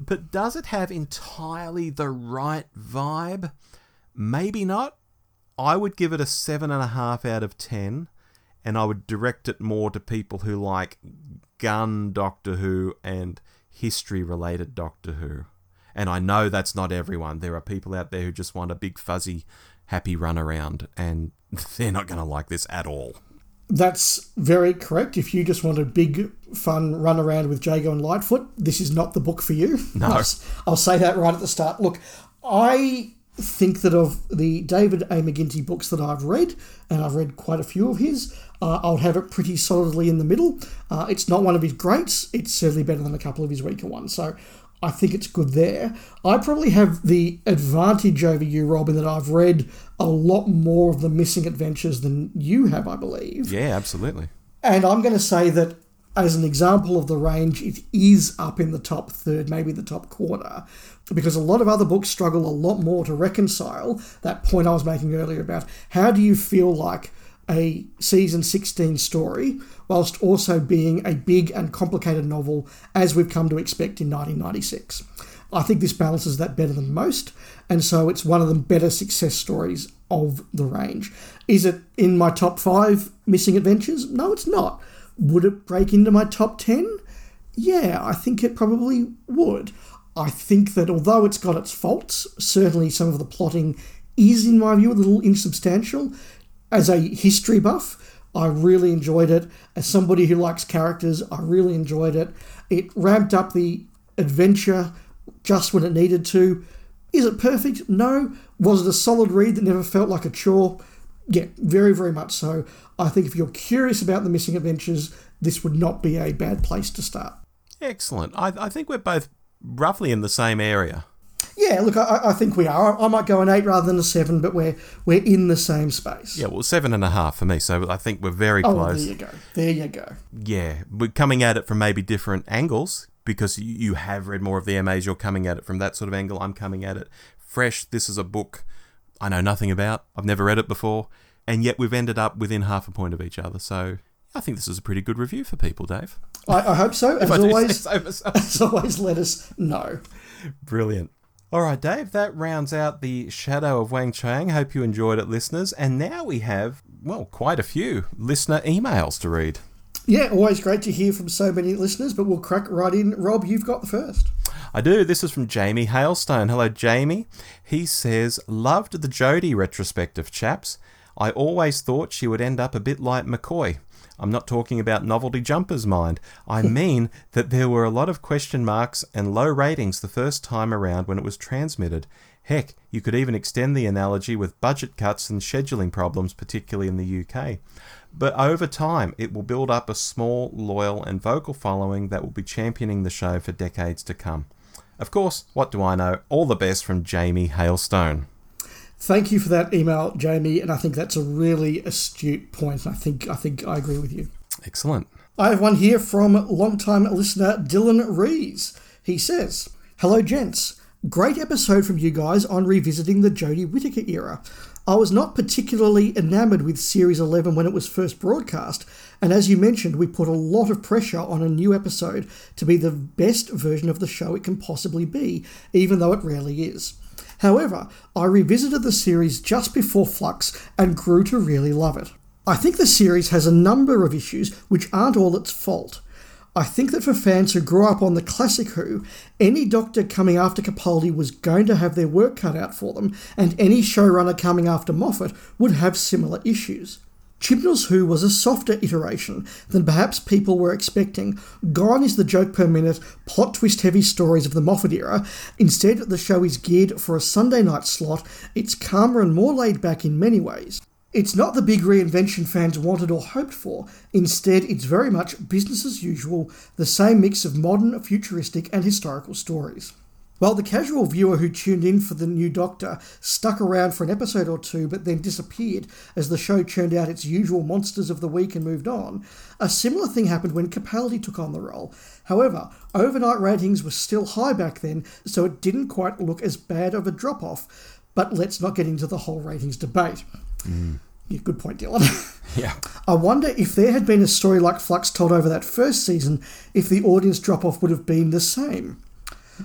but does it have entirely the right vibe? Maybe not. I would give it a seven and a half out of ten, and I would direct it more to people who like gun Doctor Who and history related Doctor Who. And I know that's not everyone. There are people out there who just want a big fuzzy happy run around and they're not going to like this at all. That's very correct. If you just want a big, fun run around with Jago and Lightfoot, this is not the book for you. No. I'll, I'll say that right at the start. Look, I think that of the David A. McIntee books that I've read, and I've read quite a few of his, uh, I'll have it pretty solidly in the middle. Uh, it's not one of his greats. It's certainly better than a couple of his weaker ones. So I think it's good there. I probably have the advantage over you, Robin, that I've read a lot more of the missing adventures than you have, I believe. Yeah, absolutely. And I'm going to say that as an example of the range, it is up in the top third, maybe the top quarter, because a lot of other books struggle a lot more to reconcile that point I was making earlier about how do you feel like a season 16 story whilst also being a big and complicated novel as we've come to expect in 1996. I think this balances that better than most, and so it's one of the better success stories of the range. Is it in my top five missing adventures? No, it's not. Would it break into my top 10? Yeah, I think it probably would. I think that although it's got its faults, certainly some of the plotting is, in my view, a little insubstantial. As a history buff, I really enjoyed it. As somebody who likes characters, I really enjoyed it. It ramped up the adventure just when it needed to. Is it perfect? No. Was it a solid read that never felt like a chore? Yeah, very, very much so. I think if you're curious about the missing adventures, this would not be a bad place to start. Excellent. I, I think we're both roughly in the same area. Yeah, look, I, I think we are. I might go an eight rather than a seven, but we're we're in the same space. Yeah, well, seven and a half for me. So I think we're very Oh, close. there you go. There you go. Yeah, we're coming at it from maybe different angles because you, have read more of the MAs. You're coming at it from that sort of angle. I'm coming at it fresh. This is a book I know nothing about. I've never read it before, and yet we've ended up within half a point of each other. So I think this is a pretty good review for people, Dave. I, I hope so. As If I do say always, so as always, let us know. Brilliant. All right, Dave, that rounds out the Shadow of Weng-Chiang. Hope you enjoyed it, listeners. And now we have, well, quite a few listener emails to read. Yeah, always great to hear from so many listeners, but we'll crack right in. Rob, you've got the first. I do. This is from Jamie Hailstone. Hello, Jamie. He says, Loved the Jodie retrospective, chaps. I always thought she would end up a bit like McCoy. I'm not talking about novelty jumpers, mind. I mean that there were a lot of question marks and low ratings the first time around when it was transmitted. Heck, you could even extend the analogy with budget cuts and scheduling problems, particularly in the UK. But over time, it will build up a small, loyal, and vocal following that will be championing the show for decades to come. Of course, what do I know? All the best from Jamie Hailstone. Thank you for that email, Jamie, and I think that's a really astute point. I think I think I agree with you. Excellent. I have one here from long-time listener Dylan Rees. He says, Hello, gents. Great episode from you guys on revisiting the Jodie Whittaker era. I was not particularly enamoured with Series 11 when it was first broadcast, and as you mentioned, we put a lot of pressure on a new episode to be the best version of the show it can possibly be, even though it rarely is. However, I revisited the series just before Flux and grew to really love it. I think the series has a number of issues which aren't all its fault. I think that for fans who grew up on the classic Who, any doctor coming after Capaldi was going to have their work cut out for them, and any showrunner coming after Moffat would have similar issues. Chibnall's Who was a softer iteration than perhaps people were expecting. Gone is the joke per minute, plot twist heavy stories of the Moffat era. Instead, the show is geared for a Sunday night slot. It's calmer and more laid back in many ways. It's not the big reinvention fans wanted or hoped for. Instead, it's very much business as usual, the same mix of modern, futuristic, and historical stories. While the casual viewer who tuned in for the new Doctor stuck around for an episode or two but then disappeared as the show churned out its usual monsters of the week and moved on, a similar thing happened when Capaldi took on the role. However, overnight ratings were still high back then, so it didn't quite look as bad of a drop off. But let's not get into the whole ratings debate. Mm. Yeah, good point, Dylan. Yeah. I wonder if there had been a story like Flux told over that first season, if the audience drop off would have been the same.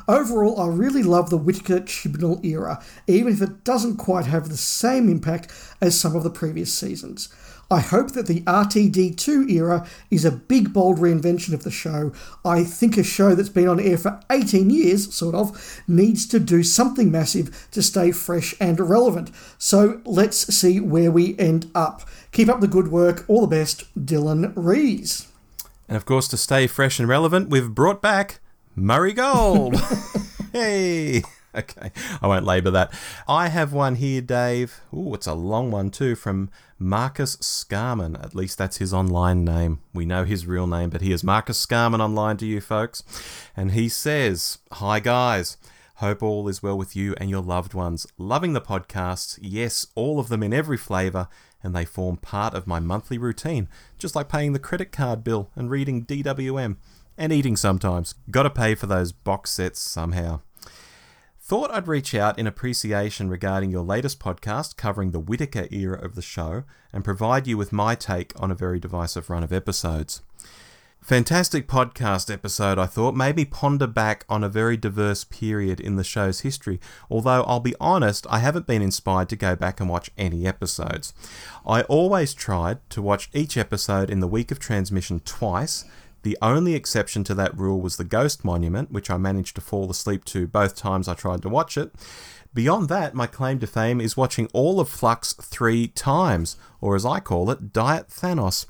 Overall, I really love the Whittaker Chibnall era, even if it doesn't quite have the same impact as some of the previous seasons. I hope that the RTD2 era is a big, bold reinvention of the show. I think a show that's been on air for 18 years, sort of, needs to do something massive to stay fresh and relevant. So let's see where we end up. Keep up the good work. All the best, Dylan Rees. And of course, to stay fresh and relevant, we've brought back Murray Gold. hey. Okay, I won't labour that. I have one here, Dave. Ooh, it's a long one too, from Marcus Scarman. At least that's his online name. We know his real name, but he is Marcus Scarman online to you folks. And he says, Hi guys. Hope all is well with you and your loved ones. Loving the podcasts, yes, all of them in every flavour, and they form part of my monthly routine, just like paying the credit card bill and reading DWM and eating sometimes. Gotta pay for those box sets somehow. Thought I'd reach out in appreciation regarding your latest podcast covering the Whittaker era of the show and provide you with my take on a very divisive run of episodes. Fantastic podcast episode, I thought. Made me ponder back on a very diverse period in the show's history, although I'll be honest, I haven't been inspired to go back and watch any episodes. I always tried to watch each episode in the week of transmission twice, the only exception to that rule was the Ghost Monument, which I managed to fall asleep to both times I tried to watch it. Beyond that, my claim to fame is watching all of Flux three times, or as I call it, Diet Thanos,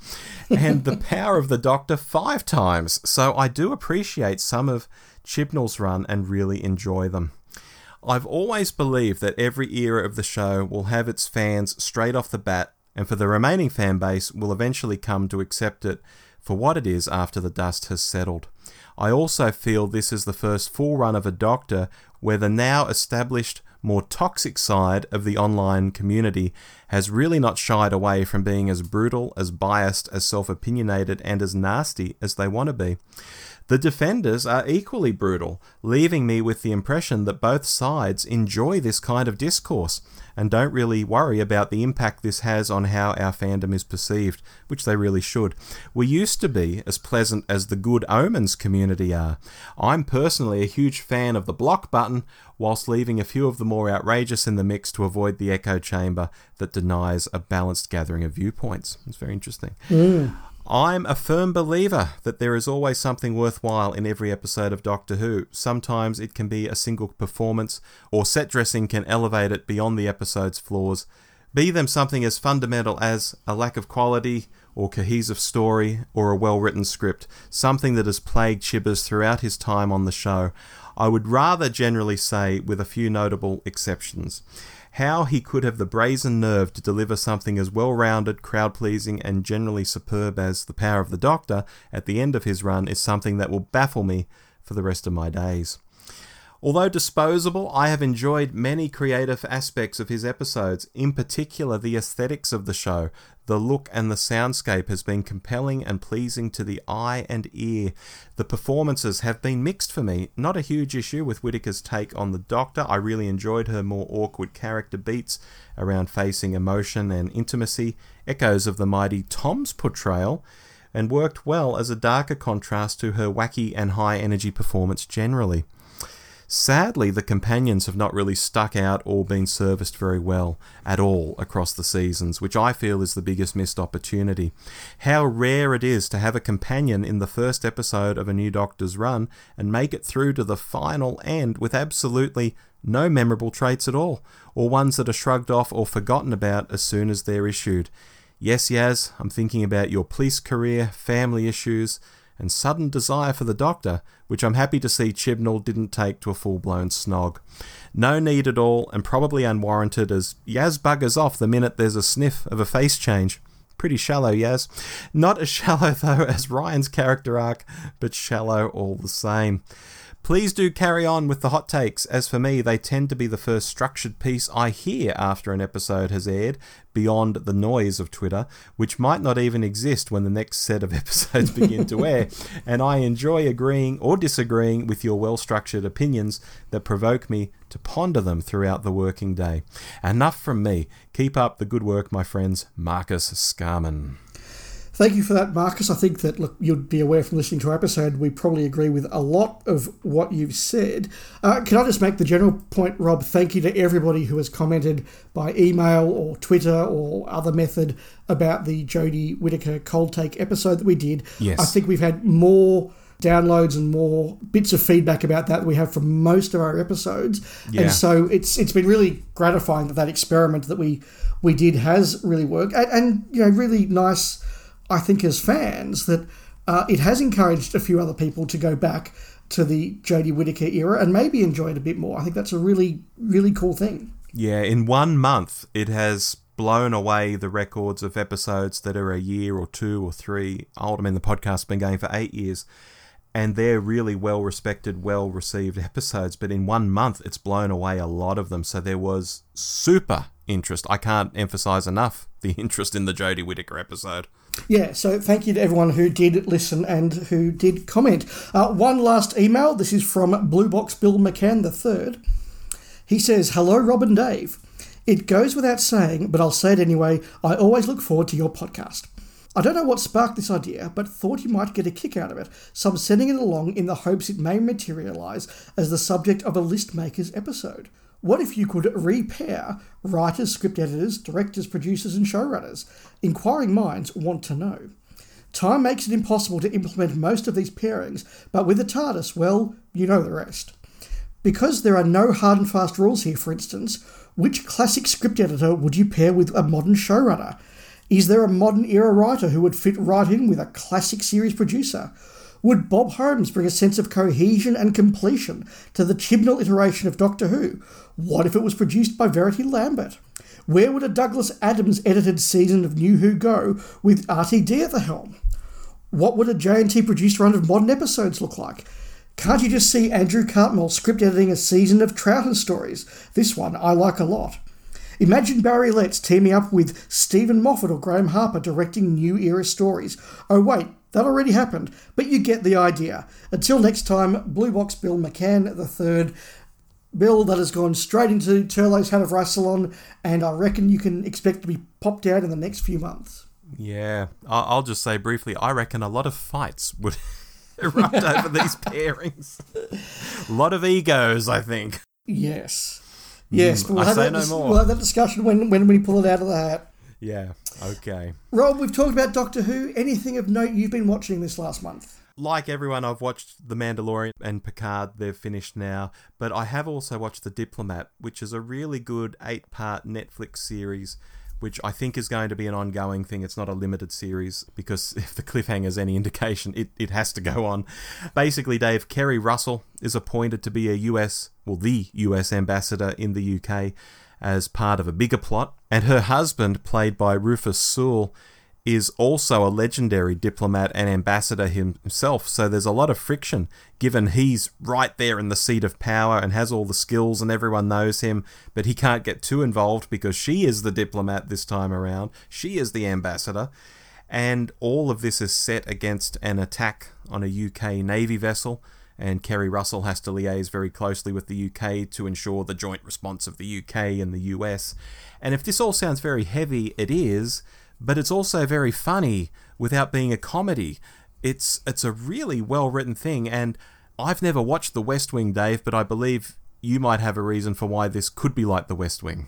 and The Power of the Doctor five times. So I do appreciate some of Chibnall's run and really enjoy them. I've always believed that every era of the show will have its fans straight off the bat, and for the remaining fan base will eventually come to accept it for what it is after the dust has settled. I also feel this is the first full run of a Doctor where the now established, more toxic side of the online community has really not shied away from being as brutal, as biased, as self opinionated, and as nasty as they want to be. The defenders are equally brutal, leaving me with the impression that both sides enjoy this kind of discourse and don't really worry about the impact this has on how our fandom is perceived, which they really should. We used to be as pleasant as the Good Omens community are. I'm personally a huge fan of the block button, whilst leaving a few of the more outrageous in the mix to avoid the echo chamber that denies a balanced gathering of viewpoints. It's very interesting. Mm. I'm a firm believer that there is always something worthwhile in every episode of Doctor Who. Sometimes it can be a single performance, or set dressing can elevate it beyond the episode's flaws. Be them something as fundamental as a lack of quality, or cohesive story, or a well written script, something that has plagued Chibbers throughout his time on the show. I would rather generally say, with a few notable exceptions how he could have the brazen nerve to deliver something as well rounded, crowd pleasing, and generally superb as The Power of the Doctor at the end of his run is something that will baffle me for the rest of my days. Although disposable, I have enjoyed many creative aspects of his episodes, in particular the aesthetics of the show. The look and the soundscape has been compelling and pleasing to the eye and ear. The performances have been mixed for me. Not a huge issue with Whittaker's take on the Doctor. I really enjoyed her more awkward character beats around facing emotion and intimacy, echoes of the mighty Tom's portrayal, and worked well as a darker contrast to her wacky and high energy performance generally. Sadly, the companions have not really stuck out or been serviced very well at all across the seasons, which I feel is the biggest missed opportunity. How rare it is to have a companion in the first episode of a new Doctor's run and make it through to the final end with absolutely no memorable traits at all, or ones that are shrugged off or forgotten about as soon as they're issued. Yes, Yaz, I'm thinking about your police career, family issues, and sudden desire for the doctor, which I'm happy to see Chibnall didn't take to a full blown snog. No need at all, and probably unwarranted, as Yaz buggers off the minute there's a sniff of a face change. Pretty shallow, Yaz. Not as shallow, though, as Ryan's character arc, but shallow all the same. Please do carry on with the hot takes. As for me, they tend to be the first structured piece I hear after an episode has aired, beyond the noise of Twitter, which might not even exist when the next set of episodes begin to air. And I enjoy agreeing or disagreeing with your well structured opinions that provoke me to ponder them throughout the working day. Enough from me. Keep up the good work, my friends. Marcus Scarman. Thank you for that, Marcus. I think that look, you'd be aware from listening to our episode, we probably agree with a lot of what you've said. Uh, can I just make the general point, Rob? Thank you to everybody who has commented by email or Twitter or other method about the Jodie Whittaker cold take episode that we did. Yes. I think we've had more downloads and more bits of feedback about that than we have from most of our episodes. Yeah. And so it's it's been really gratifying that that experiment that we we did has really worked, and, and you know really nice. I think as fans that uh, it has encouraged a few other people to go back to the Jodie Whittaker era and maybe enjoy it a bit more. I think that's a really really cool thing. Yeah, in one month, it has blown away the records of episodes that are a year or two or three old. I mean, the podcast's been going for eight years, and they're really well respected, well received episodes. But in one month, it's blown away a lot of them. So there was super interest. I can't emphasize enough the interest in the Jodie Whittaker episode. Yeah, so thank you to everyone who did listen and who did comment. Uh, one last email. This is from Blue Box Bill McCann III. He says, Hello, Rob and Dave. It goes without saying, but I'll say it anyway. I always look forward to your podcast. I don't know what sparked this idea, but thought you might get a kick out of it, so I'm sending it along in the hopes it may materialise as the subject of a list makers episode. What if you could repair writers, script editors, directors, producers, and showrunners? Inquiring minds want to know. Time makes it impossible to implement most of these pairings, but with the TARDIS, well, you know the rest. Because there are no hard and fast rules here, for instance, which classic script editor would you pair with a modern showrunner? Is there a modern era writer who would fit right in with a classic series producer? Would Bob Holmes bring a sense of cohesion and completion to the Chibnall iteration of Doctor Who? What if it was produced by Verity Lambert? Where would a Douglas Adams edited season of New Who go with RTD at the helm? What would a JNT produced run of modern episodes look like? Can't you just see Andrew Cartmel script editing a season of Troughton stories? This one I like a lot. Imagine Barry Letts teaming up with Steven Moffat or Graham Harper directing new era stories. Oh, wait, that already happened, but you get the idea. Until next time, Blue Box Bill McCann III. Bill that has gone straight into Turlough's Hat of Rassilon, and I reckon you can expect to be popped out in the next few months. Yeah, I'll just say briefly, I reckon a lot of fights would erupt over these pairings. A lot of egos, I think. Yes. Yes, but we'll, I have say that no dis- more. we'll have that discussion when, when we pull it out of the hat. Yeah, okay. Rob, we've talked about Doctor Who. Anything of note you've been watching this last month? Like everyone, I've watched The Mandalorian and Picard, they're finished now, but I have also watched The Diplomat, which is a really good eight part Netflix series, which I think is going to be an ongoing thing. It's not a limited series, because if the cliffhanger's any indication, it, it has to go on. Basically, Dave, Keri Russell is appointed to be a US, well, the US ambassador in the UK as part of a bigger plot, and her husband, played by Rufus Sewell, is also a legendary diplomat and ambassador himself, so there's a lot of friction given he's right there in the seat of power and has all the skills and everyone knows him, but he can't get too involved because she is the diplomat this time around. She is the ambassador. And all of this is set against an attack on a UK Navy vessel, and Keri Russell has to liaise very closely with the UK to ensure the joint response of the UK and the US. And if this all sounds very heavy, it is, but it's also very funny without being a comedy. It's it's a really well written thing, and I've never watched The West Wing, Dave, but I believe you might have a reason for why this could be like The West Wing.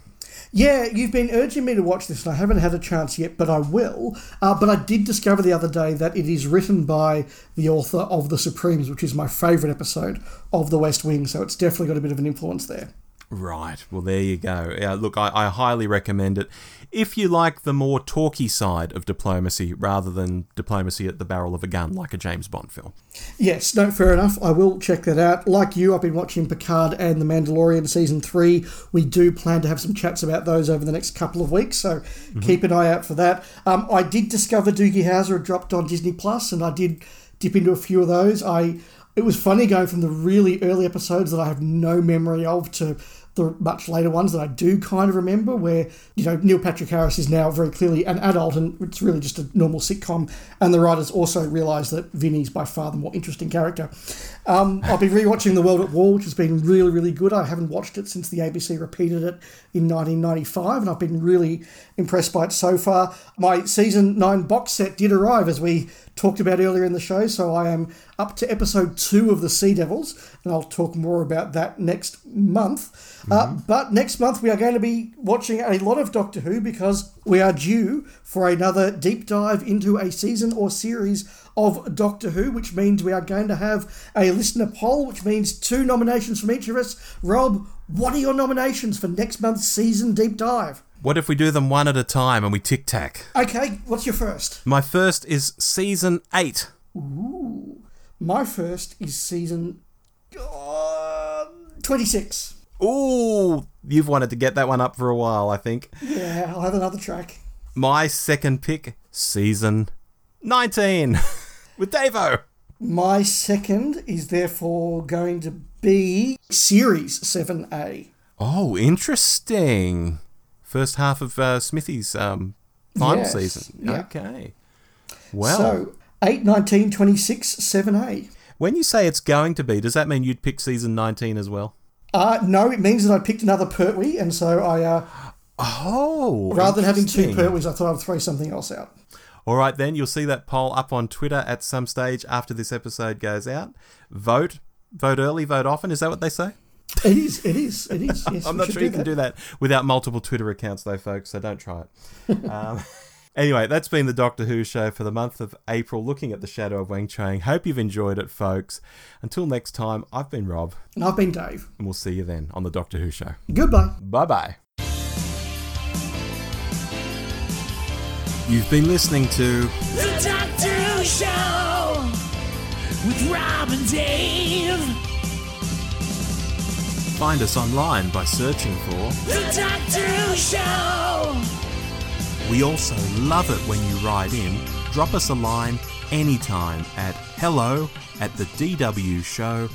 Yeah, you've been urging me to watch this, and I haven't had a chance yet, but I will. Uh, but I did discover the other day that it is written by the author of The Supremes, which is my favourite episode of The West Wing, so it's definitely got a bit of an influence there. Right. Well, there you go. Look, I, I highly recommend it if you like the more talky side of diplomacy rather than diplomacy at the barrel of a gun like a James Bond film. Yes, no, fair enough. I will check that out. Like you, I've been watching Picard and The Mandalorian season three. We do plan to have some chats about those over the next couple of weeks, so mm-hmm. keep an eye out for that. Um, I did discover Doogie Howser had dropped on Disney Plus, and I did dip into a few of those. I it was funny going from the really early episodes that I have no memory of to the much later ones that I do kind of remember, where you know Neil Patrick Harris is now very clearly an adult, and it's really just a normal sitcom. And the writers also realise that Vinny's by far the more interesting character. Um, I've been rewatching The World at War, which has been really, really good. I haven't watched it since the ABC repeated it in 1995, and I've been really impressed by it so far. My season nine box set did arrive as we talked about earlier in the show, so I am up to episode two of The Sea Devils, and I'll talk more about that next month. Uh, mm-hmm. Uh, but next month we are going to be watching a lot of Doctor Who because we are due for another deep dive into a season or series of Doctor Who, which means we are going to have a listener poll, which means two nominations from each of us. Rob, what are your nominations for next month's season deep dive? What if we do them one at a time and we tic tac? Okay, what's your first? My first is season eight. Ooh. My first is season uh, 26. Ooh, you've wanted to get that one up for a while, I think. Yeah, I'll have another track. My second pick, season 19, with Davo. My second is therefore going to be Series 7A. Oh, interesting first half of uh, Smithy's um, final yes, season. Yeah. Okay. Well. So, 8, 19, 26, 7A. When you say it's going to be, does that mean you'd pick season 19 as well? Uh, no, it means that I picked another Pertwee, and so I. Uh, oh. Rather than having two Pertwees, I thought I'd throw something else out. All right, then you'll see that poll up on Twitter at some stage after this episode goes out. Vote, vote early, vote often. Is that what they say? It is. It is. It is. Yes, I'm not sure you that. can do that without multiple Twitter accounts, though, folks. So don't try it. um, anyway, that's been the Doctor Who show for the month of April, looking at the shadow of Weng-Chiang. Hope you've enjoyed it, folks. Until next time, I've been Rob. And I've been Dave. And we'll see you then on the Doctor Who show. Goodbye. Bye bye. You've been listening to The Doctor Who Show with Rob and Dave. Find us online by searching for The Doctor Who Show. We also love it when you write in. Drop us a line anytime at hello at the dwshow.net.